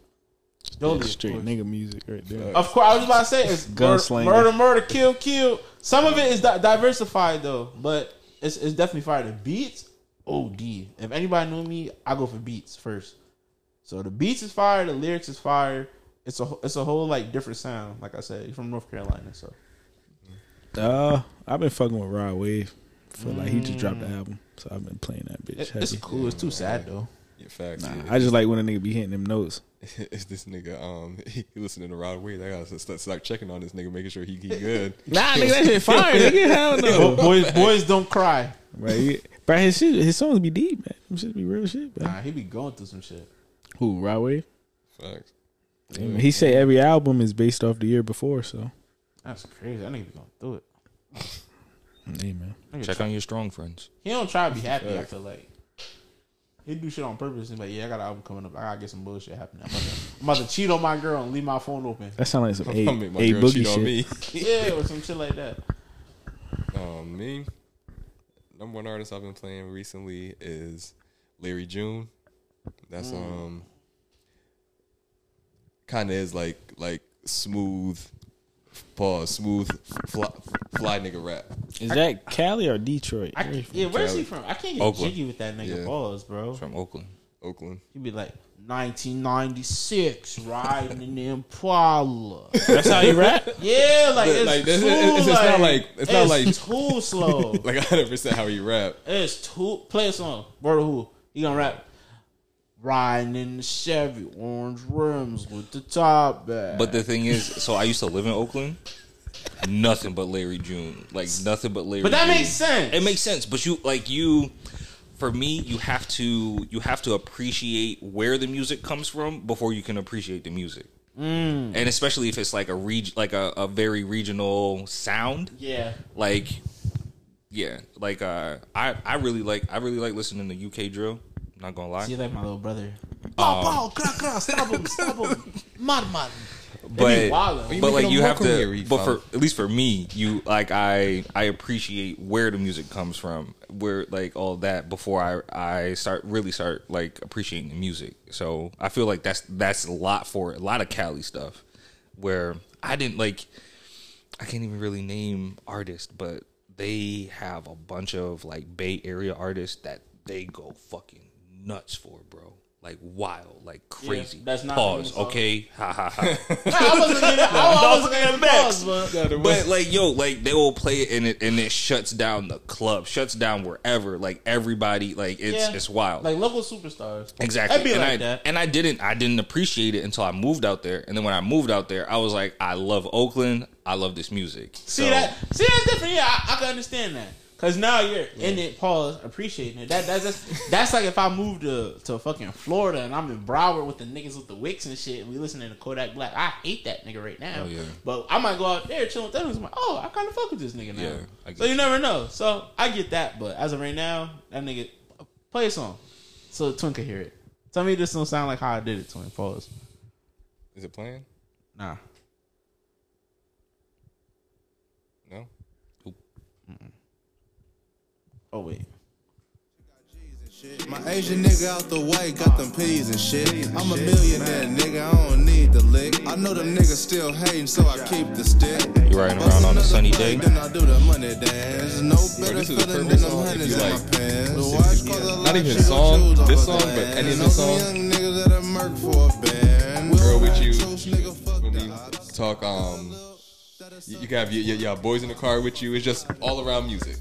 Dolly, of Straight course. nigga music right there. Of course, I was about to say it's murder, Gunslinger. murder, murder, kill, kill. Some of it is di- diversified though, but it's it's definitely fire. The beats, OD. If anybody knew me, I go for beats first. So the beats is fire, the lyrics is fire. It's a it's a whole like different sound. Like I said, he's from North Carolina, so Uh, I've been fucking with Rod Wave. For like he just dropped the album, so I've been playing that bitch. it, it's heavy. cool. It's too sad though. Yeah, facts. Nah, yeah. I just like when a nigga be hitting them notes. It's this nigga. Um, he, he listening to Rod Wave. I gotta start, start checking on this nigga, making sure he, he good. Nah, nigga, that shit fire. nigga, hell no. boys, boys don't cry. Right, but his shit, his songs be deep, man. Them shit be real shit, man. Nah, he be going through some shit. Who Rod Wave? Facts. Damn, He say every album is based off the year before, so That's crazy. I nigga be going through it. hey man. Nigga Check on your strong friends. He don't try to be happy. I feel like he do shit on purpose. He's like, yeah, I got an album coming up. I gotta get some bullshit happening. I'm about, to, I'm about to cheat on my girl and leave my phone open. That sounds like some a, I'll make my a girl boogie shit. on me. Yeah, or some shit like that. Um, me, number one artist I've been playing recently is Larry June. That's um, kind of is like like smooth, pause, smooth, fly, fly nigga rap. Is that Cali or Detroit? I, Where yeah, where's he from? I can't get Oakland. jiggy with that nigga Yeah. balls, bro. From Oakland. Oakland. He'd be like 1996, riding in the Impala. That's how you rap. Yeah, like it's Like, too it's- it's- it's like, not like- it's not like- too slow. Like hundred percent how he rap. It's too. Play a song. Word of who? you gonna rap. Riding in the Chevy, orange rims with the top back. But the thing is, so I used to live in Oakland. Nothing but Larry June. Like nothing but Larry But that June. makes sense. It makes sense, but you like you for me, you have to you have to appreciate where the music comes from before you can appreciate the music. Mm. And especially if it's like a reg- like a, a very regional sound. yeah. Like yeah, like uh I I really like I really like listening to UK drill. Not gonna lie. See, like my little brother. Um, Pow, pow, crack, crack, stop him, stop him. Mad man. but but like you have to here, you but for at least for me you like i i appreciate where the music comes from where like all that before i i start really start like appreciating the music so i feel like that's that's a lot for a lot of cali stuff where i didn't like i can't even really name artists but they have a bunch of like bay area artists that they go fucking nuts for bro like wild, like crazy. that's not pause. Okay, ha ha ha. I wasn't gonna, I, I wasn't gonna pause, but but like yo, like they will play it and it and it shuts down the club, shuts down wherever. Like everybody, like it's Yeah. it's wild. like local superstars. Exactly. It'd be and like I that. and I didn't I didn't appreciate it until I moved out there. And then when I moved out there, I was like, I love Oakland. I love this music. See So, that? See that's different. Yeah, I, I can understand that. Cause now you're in it, pause, appreciating it. That that's just, that's like if I moved to to fucking Florida and I'm in Broward with the niggas with the wicks and shit, and we listening to Kodak Black. I hate that nigga right now. Oh, yeah. But I might go out there chilling with them. and I'm like, oh, I kind of fuck with this nigga now. Yeah, so you never know. So I get that, but as of right now, that nigga play a song so Twin can hear it. Tell me this don't sound like how I did it, Twin. Pause. Is it playing? Nah. No. Oh wait. My Asian nigga out the way, got them peas and shit. I'm a millionaire, nigga, I don't need the lick. I know them niggas still hating, so I keep the stick. You riding around on a sunny day? Then I do the money dance. No better this feeling than them hundreds you in my pants. The if watch you- cause a not even of song, this song, but any of the some song. young niggas that have murked for a band. Girl with you. Toast, nigga, fuck When we talk, um, you, you can have your, your, your boys in the car with you. It's just all around music.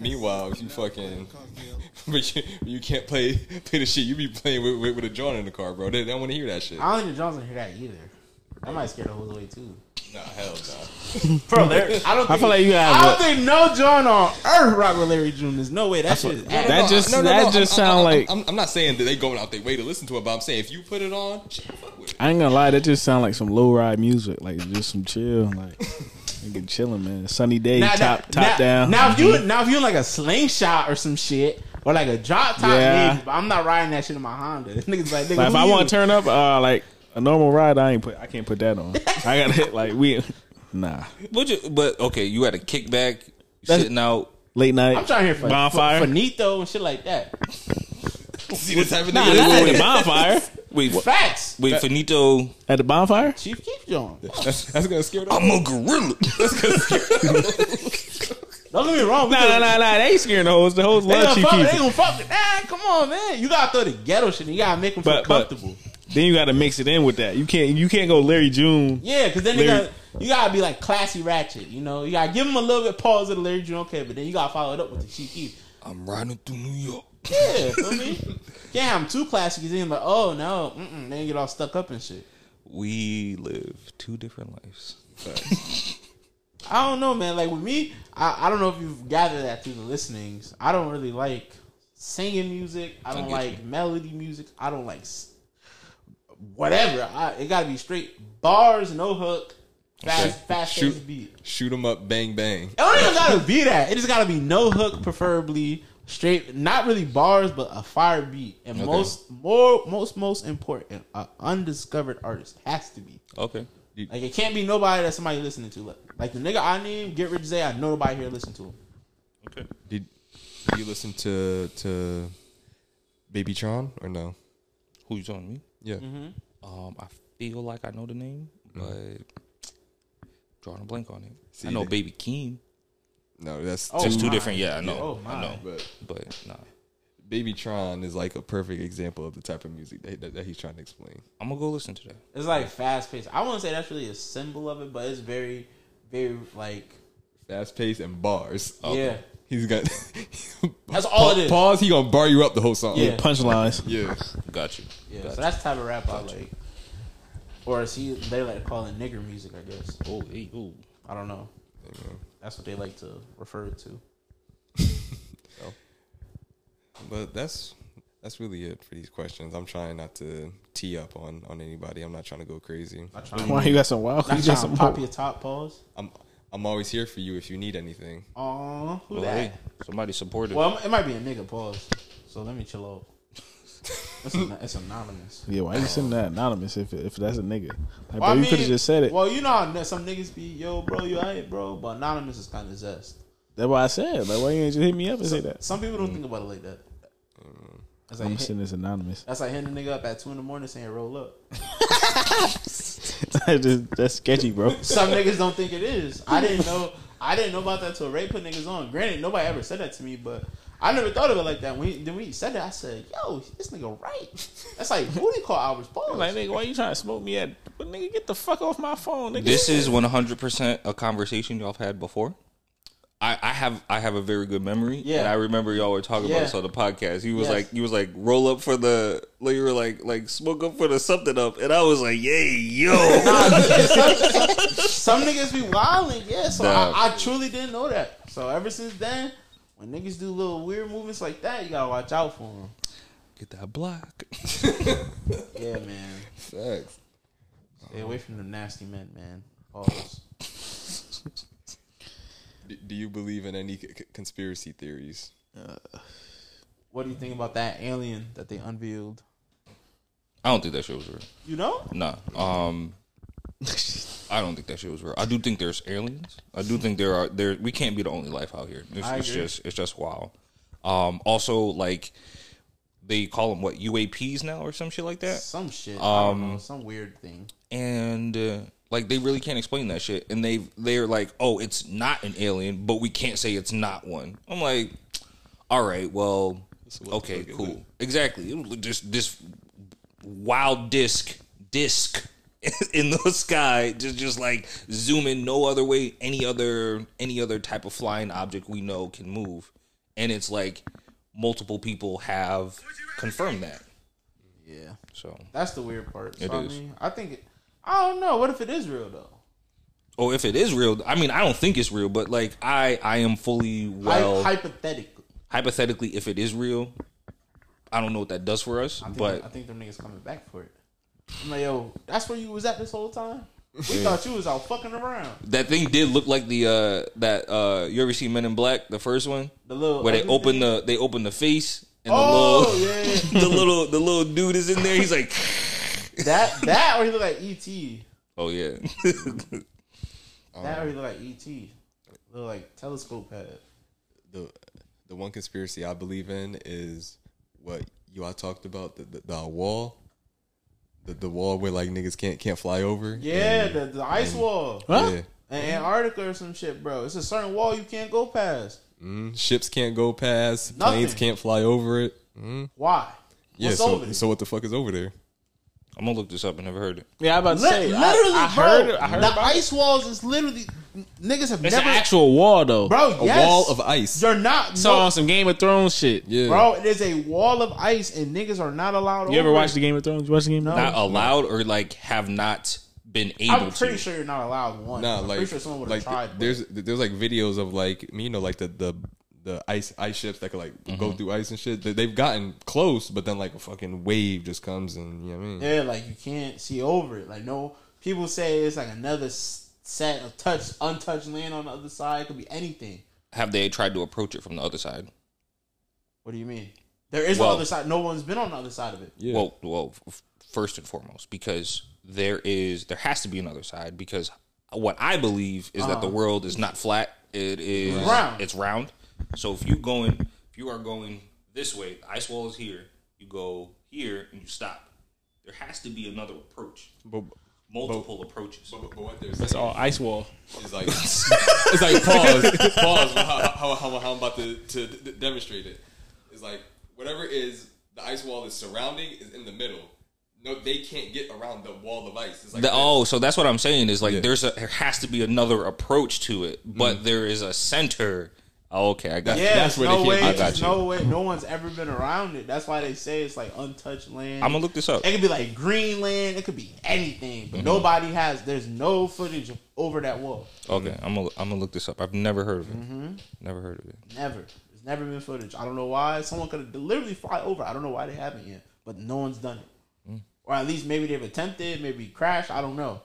Meanwhile, if you fucking, but you, you can't play play the shit. You be playing with, with, with a joint in the car, bro. They, they don't want to hear that shit. I don't think John's gonna hear that either. That might scare the whole way too. Nah, hell nah. Bro, there, I don't. Think, I feel like you gotta I don't look- think no John on earth rock with Larry June. There's no way that shit is. That ass. just- that just sound I'm, like- I'm, I'm not saying that they going out their way to listen to it, but I'm saying if you put it on, shit, fuck with it. I ain't gonna lie, that just sound like some low ride music, like just some chill, like nigga chilling, man. Sunny day, Now- top now- top down. Now if you now if you like a slingshot or some shit or like a drop top, Yeah. maybe, but I'm not riding that shit in my Honda. Niggas like, nigga, like if I want to turn up, uh, like a normal ride, I ain't put, I can't put that on. I gotta hit like we, nah, But, you, but okay, you had a kickback That's- sitting out. late night. I'm trying to hear for, bonfire. for, Finito and shit like that. See what's happening? of Nah, not at the bonfire. Wait, Facts. wait, Finito. At the bonfire. Chief Keef John. That's, that's gonna scare them. I'm a gorilla. Don't get me wrong. we Nah, could- nah, nah, nah. They ain't scaring the hoes. The hoes They love gonna, Chief fuck, they Keef. gonna fuck with that. Come on, man. You gotta throw the ghetto shit. You gotta make them feel But- but- comfortable. Then you got to mix it in with that. You can't. You can't go Larry June. Yeah, because then they Larry- gotta, you gotta be like classy ratchet. You know, you gotta give them a little bit pause of the Larry June, okay, but then you gotta follow it up with the Chief Keef. I'm riding through New York. Yeah, feel me? Can't have them too then like, oh no, mm-mm, they get all stuck up and shit. We live two different lives. I don't know, man. Like with me, I, I don't know if you've gathered that through the listenings. I don't really like singing music. I don't get like you. melody music. I don't like s- whatever. I, it gotta be straight bars, no hook, fast, fast Shoot. beat. Shoot them up, bang bang. It don't even gotta be that. It just gotta be no hook, preferably straight. Not really bars, but a fire beat. And Okay. most, more, most, most important, a undiscovered artist has to be. Okay. Like it can't be nobody that somebody listening to. Like, like the nigga I named, Get Rich Zay. I know nobody here listen to him. Okay. Did you listen to to BabyTron or no? Who you telling me? Yeah. Um, I feel like I know the name, but drawing a blank on it. See, I know they- Baby Keem. No, that's Oh, It's my. different. Yeah, I know. Oh, my. I my. know. But But nah, BabyTron is like a perfect example of the type of music that, that, that he's trying to explain. I'm gonna go listen to that. It's like fast paced. I wouldn't say that's really a symbol of it, but it's very, very like fast paced and bars. yeah. He's got. That's all it is. Pause. He gonna bar you up the whole song. Yeah. Punchlines. Yeah. Got you. Yeah, Got so that's the type of rap I like. Or is he? They like to call it nigger music, I guess. Oh, hey, ooh. I don't know. That's what they like to refer it to. But that's that's really it for these questions. I'm trying not to tee up on on anybody. I'm not trying to go crazy. Not trying, Why you got some wild? not You got trying some to pop your top pause. I'm I'm always here for you if you need anything. Aw, who Well, that? hey, somebody supported. Well, it might be a nigga pause. So let me chill out. It's, an- it's anonymous. Yeah, why you sending that anonymous if if that's a nigga? Like, Well, bro, I you could have just said it. Well, you know how some niggas be, yo, bro, you alright, bro, but anonymous is kind of zest. That's why I said. Like, why you ain't just hit me up and say that? Some people don't think about it like that. That's like, I'm sending this anonymous. that's like hitting a nigga up at two in the morning saying roll up. Just- that's sketchy, bro. Some niggas don't think it is. I didn't know. I didn't know about that till Ray put niggas on. Granted, nobody ever said that to me, but I never thought of it like that. When he, then when he said that, I said, "Yo, this nigga right." That's like booty call hours. Pause. Like nigga, why you trying to smoke me at? But nigga, get the fuck off my phone. Nigga. This is one hundred percent a conversation y'all have had before. I, I have I have a very good memory. Yeah. And I remember y'all were talking about Yeah. this on the podcast. He was Yes. like he was like roll up for the like you were like like smoke up for the something up and I was like, Yay, yo. Nah, some, some, some niggas be wilding, yeah. So Nah. I, I truly didn't know that. So ever since then, when niggas do little weird movements like that, you gotta watch out for them. Get that block. Yeah, man. Facts. Stay away from the nasty men, man. Pause. Do you believe in any c- c- conspiracy theories? What do you think about that alien that they unveiled? I don't think that shit was real. You know? Nah. Um I don't think that shit was real. I do think there's aliens. I do think there are there we can't be the only life out here. It's, I it's agree. just it's just wild. Um also like they call them what UAPs now or some shit like that. Some shit. I don't Um, know, some weird thing. and uh, like they really can't explain that shit and they they're like oh it's not an alien but we can't say it's not one i'm like all right well So okay cool exactly It just this wild disc disc in the sky just just like zooming no other way any other any other type of flying object we know can move and it's like multiple people have confirmed that Yeah. so That's the weird part. So, It I is. mean, I think it, I don't know. What if it is real though? Oh, if it is real, I mean, I don't think it's real, but like, I I am fully well. Hy- hypothetically. hypothetically, if it is real, I don't know what that does for us, I think, but I think them niggas coming back for it. I'm like, yo, that's where you was at this whole time. We thought you was out fucking around. that thing did look like the uh that uh you ever seen Men in Black, the first one, The little where they open thing. the they open the face and the Oh little yeah, the little the little dude is in there. He's like, that that or he look like ET. oh yeah, That or he look like ET. Look like telescope head. The the one conspiracy I believe in is what you all talked about the, the, the wall, the the wall where like niggas can't can't fly over. Yeah, And- the, the ice wall. Huh? yeah. In Antarctica or some shit, bro. It's a certain wall you can't go past. Mm, ships can't go past. Nothing. Planes can't fly over it. Mm. Why? Yeah. What's so over there? so what the fuck is over there? I'm gonna look this up. I never heard it. Yeah, I'm about to Li- say. literally, I, I bro. heard. I heard the about ice walls is literally niggas have It's never. an actual wall though. bro, A yes. wall of ice. You're not. So no- on some Game of Thrones shit. Yeah. bro, it is a wall of ice, and niggas are not allowed. You ever over watch the Game of Thrones? You watch the Game of No. Thrones? Not allowed or like have not been able to. I'm pretty to. sure you're not allowed one. Nah, I'm like pretty sure someone would have like tried. but- there's there's like videos of like you know like the the the ice ice ships that could like Mm-hmm. go through ice and shit. They- They've gotten close, but then like a fucking wave just comes and you know what I mean. Yeah, like you can't see over it. Like no, people say it's like another s- set of touch, untouched land on the other side. It could be anything. Have they tried to approach it from the other side? What do you mean? There is Well- no other side. No one's been on the other side of it. Yeah. Well, well, f- first and foremost, because there is there has to be another side. Because what I believe is that the uh-huh. world is not flat; it is Round. It's round. So if you going, if you are going this way, the ice wall is here. You go here and you stop. There has to be another approach. But, Multiple approaches. but, but what they're It's saying all ice wall. is like it's like pause pause how, how, how, how I'm about to, to d- demonstrate it. It's like whatever is the ice wall is surrounding is in the middle. No, they can't get around the wall of ice. It's like The- oh, so that's what I'm saying is like Yeah. there's a there has to be another approach to it, but mm. there is a center. Oh, okay, I got you. Yeah, That's where no way. I got there's you. no way. No one's ever been around it. That's why they say it's like untouched land. I'm gonna look this up. It could be like Greenland. It could be anything, Mm-hmm. but nobody has. There's no footage over that wall. Okay, I'm gonna I'm gonna look this up. I've never heard of it. Never heard of it. Never. There's never been footage. I don't know why. Someone could have literally fly over. I don't know why they haven't yet, but no one's done it. Or at least maybe they've attempted, maybe crashed. I don't know.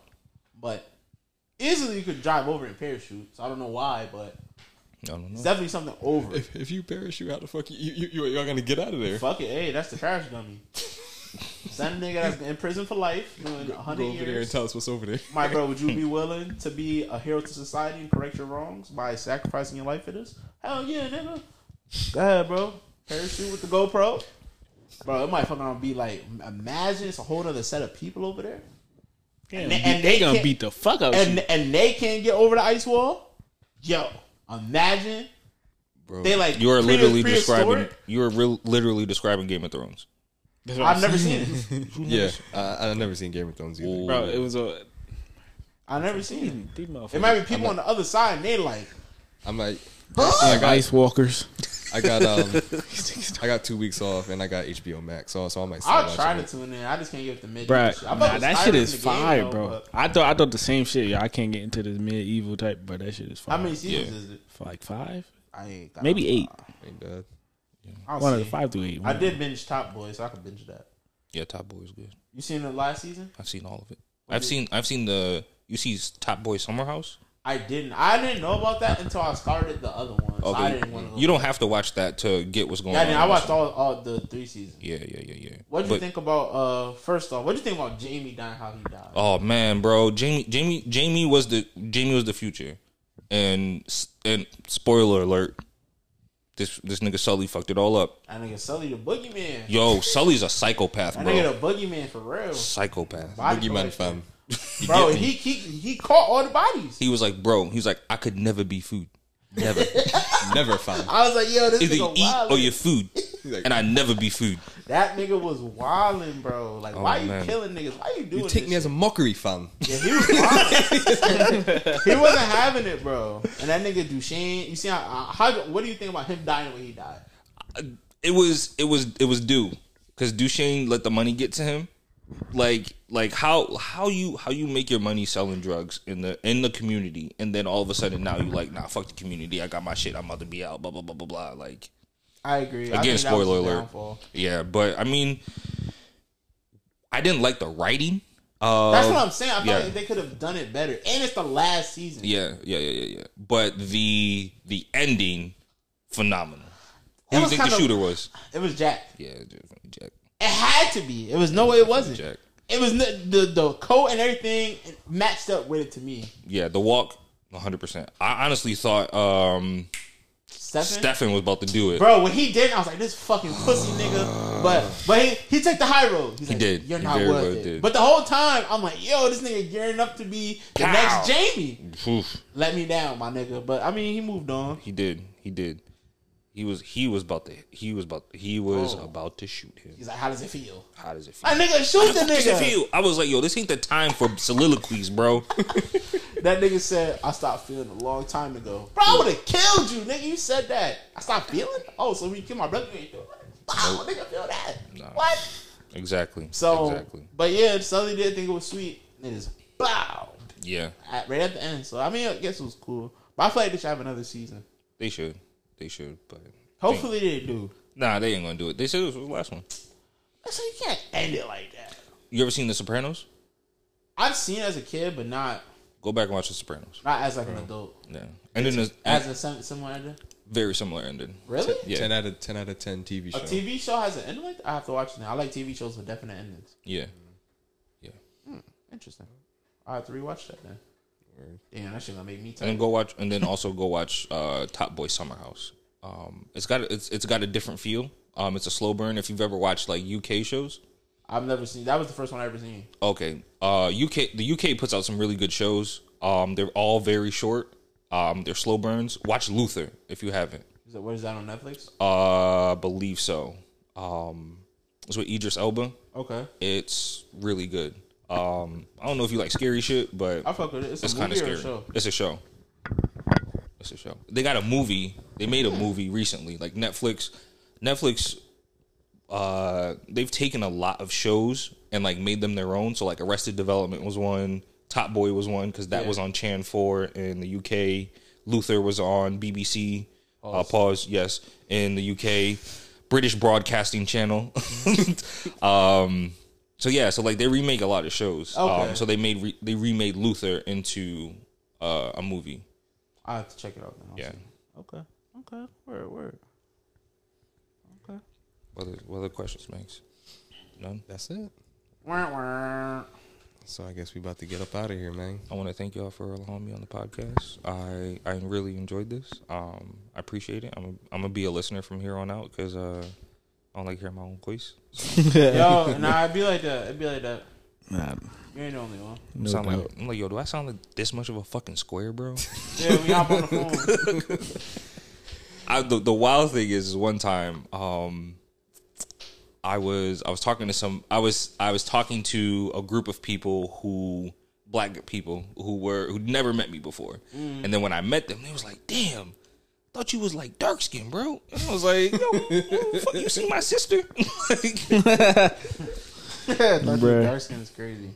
But easily you could drive over in parachute. So I don't know why, but I don't know. it's definitely something over. If, if you parachute, how the fuck you you you you're gonna get out of there? Fuck it. Hey, that's the parachute dummy. Send a nigga that's in prison for life doing Go 100 over there and tell us what's over there. My bro, would you be willing to be a hero to society and correct your wrongs by sacrificing your life for this? Hell yeah, nigga. Go ahead, bro. Parachute with the GoPro. Bro, it might fucking around be like, imagine it's a whole other set of people over there. And, they- they, and they gonna beat the fuck out And you. and they can't get over the ice wall. Yo, imagine bro. They like You are literally describing. You are real, literally describing Game of Thrones. I've never seen it. yeah, I, I've never seen Game of Thrones either. Ooh. bro. It was a. I've never seen it. It might be people on the other side, and they like, I'm like, like ice walkers. I got um, I got two weeks off, and I got HBO Max, so so I might. start I'll try to it. tune in. I just can't get the mid. Bro, shit. Nah, that shit is the game, fire, bro. but- I thought I thought the same shit. Yeah, I can't get into this medieval type, but that shit is fire. How many seasons Yeah. is it? For like five, I ain't maybe eight. Ain't bad. I'll One of the five to eight. I did binge Top Boy, so I can binge that. Yeah, Top Boy is good. You seen the last season? I've seen all of it. I've seen. I've seen the. You see Top Boy Summerhouse. I didn't. I didn't know about that until I started the other one. So I didn't want to. You don't have to watch that to get what's going Yeah, I, on. didn't. I watched all, all the three seasons. Yeah, yeah, yeah, yeah. What do you But- think about? uh First off, what do you think about Jamie dying? How he died? Oh man, bro, Jamie, Jamie, Jamie was the Jamie was the future, and and spoiler alert, this this nigga Sully fucked it all up. That nigga Sully the boogeyman. Yo, Sully's a psychopath, That bro. nigga the boogeyman for real. Psychopath. Body Boogeyman collection. fam. Bro, he, he he caught all the bodies. He was like, bro, he's like, I could never be food, never. Never fam. I was like, yo, this Either you eat wildin'. or you're food, and I never be food. That nigga was wildin', bro. Like, why you killing niggas? Why you doing You take me as a mockery fam. Yeah, he was he wasn't having it, bro. And that nigga Dushane, you see how, uh, how? What do you think about him dying when he died? It was it was it was due because Dushane let the money get to him. Like like how how you how you make your money selling drugs in the in the community, and then all of a sudden now you like nah fuck the community. I got my shit. I'm about to be out. Blah blah blah blah blah. Like I agree. Again, that was spoiler alert. downfall. yeah, but I mean, I didn't like the writing. Uh, That's what I'm saying. I thought yeah. they could have done it better. And it's the last season. Yeah, yeah, yeah, yeah, yeah. But the the ending, phenomenal. Who do you think the shooter was? It was Jaq. Yeah, Jaq. It had to be. It was no way it wasn't. Jaq. It was the the, the coat and everything matched up with it to me. Yeah, the walk, 100. percent I honestly thought um Stephen? Stefan was about to do it. Bro, when he did, I was like, "This fucking pussy nigga." But but he, he took the high road. He's He like, did. You're He not worth it. did. But the whole time, I'm like, "Yo, this nigga gearing up to be the Pow. next Jamie." Oof, Let me down, my nigga. But I mean, he moved on. he did. He did. He was he was about to he was about he was Oh. about to shoot him. He's like, "How does it feel?" How does it feel? A nigga shoot the How does it nigga. feel? I was like, yo, this ain't the time for soliloquies, bro. That nigga said, "I stopped feeling a long time ago." Bro, I would have killed you, nigga. You said that. I stopped feeling. Oh, so when you kill my brother, you ain't that? Wow, nigga, feel that? What? exactly. So, exactly. but yeah, Sully did think it was sweet. And it just bow Yeah, at, right at the end. So I mean, I guess it was cool. But I feel like they should have another season. they should. They should. But Hopefully they do. nah, they ain't gonna do it. They said this was the last one. I said you can't end it like that. You ever seen The Sopranos? I've seen it as a kid, but not Go back and watch The Sopranos. not as like an adult. Yeah, and then there's As a sim- similar ending. very similar ending. Really? Yeah, Ten out of ten out of ten TV show. A TV show has an ending like that? I have to watch it now. I like TV shows with definite endings. Yeah. Yeah. Hmm. Interesting. I have to rewatch that then. Damn, that shit gonna make me And then go watch, and then also go watch uh, Top Boy Summerhouse. Um, it's got it's it's got a different feel. Um, it's a slow burn. If you've ever watched like UK shows, I've never seen. That was the first one I ever seen. okay. Uh, UK the UK puts out some really good shows. Um, they're all very short. Um, they're slow burns. Watch Luther if you haven't. Is that what is that on Netflix? Uh, believe so. Um, it's with Idris Elba. Okay, It's really good. Um, I don't know if you like scary shit, but I fuck with it. It's, it's kind of scary. show. It's a show. It's a show. They got a movie. They made a movie recently, like Netflix. Netflix. Uh, they've taken a lot of shows and like made them their own. So like Arrested Development was one. Top Boy was one because that Yeah. was on Chan Four in the UK. Luther was on BBC. Uh, pause. Yes, in the UK, British Broadcasting Channel. um, so yeah, so like they remake a lot of shows. Okay. Um, so they made re- they remade Luther into uh, a movie. I have to check it out. Then. I'll Yeah. see. Okay. Okay. Word. Word. Okay. What other, what other questions, Max? None. That's it. Wah, wah. So I guess we about to get up out of here, man. I want to thank y'all for allowing me on the podcast. I I really enjoyed this. Um, I appreciate it. I'm a, I'm gonna be a listener from here on out because uh, I don't like hearing my own voice. Yo, nah, it'd be like that. It'd be like that. Nah, You ain't the only one. no sound doubt. like I'm like yo, do I sound like this much of a fucking square, bro? Yeah, we hop on the phone. I, the the wild thing is, is one time, um, I was I was talking to some I was I was talking to a group of people who black people who were who'd never met me before, and then when I met them, they was like, "Damn." Thought you was like dark skin, bro. And I was like, "Yo, fuck, you see my sister?" Like, Bruh. dark skin is crazy.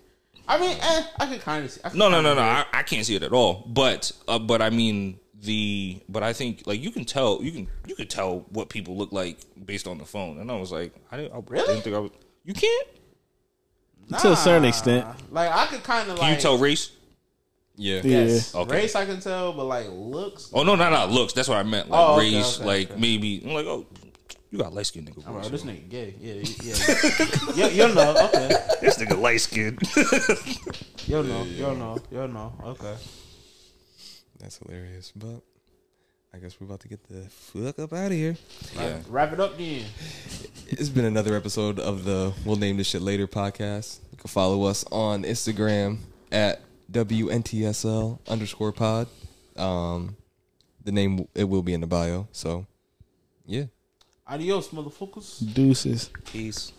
I mean, eh, I could kind of see. I No, no, no, no. I, I can't see it at all. But, uh, but I mean the. But I think like you can tell you can you can tell what people look like based on the phone. And I was like, I didn't, I Really? didn't think I was. You can't. To a certain extent. Like I could kind of Can like you tell race? Yeah. Yes, Okay. race I can tell, but like looks. Oh no, not not looks. That's what I meant. Like Oh, okay, race, okay, like okay. maybe. I'm like, oh, you got light skinned nigga. Voice. this nigga gay. Yeah, yeah. you, you'll know. Okay. this nigga light skinned. You'll know. You'll know. You'll know. Okay. That's hilarious. But I guess we're about to get the fuck up out of here. yeah. Wrap it up then. It's been another episode of the We'll Name This Shit Later podcast. You can follow us on Instagram at WNTSL underscore pod. Um, the name, it will be in the bio. So, yeah. Adios, motherfuckers. Deuces. Peace.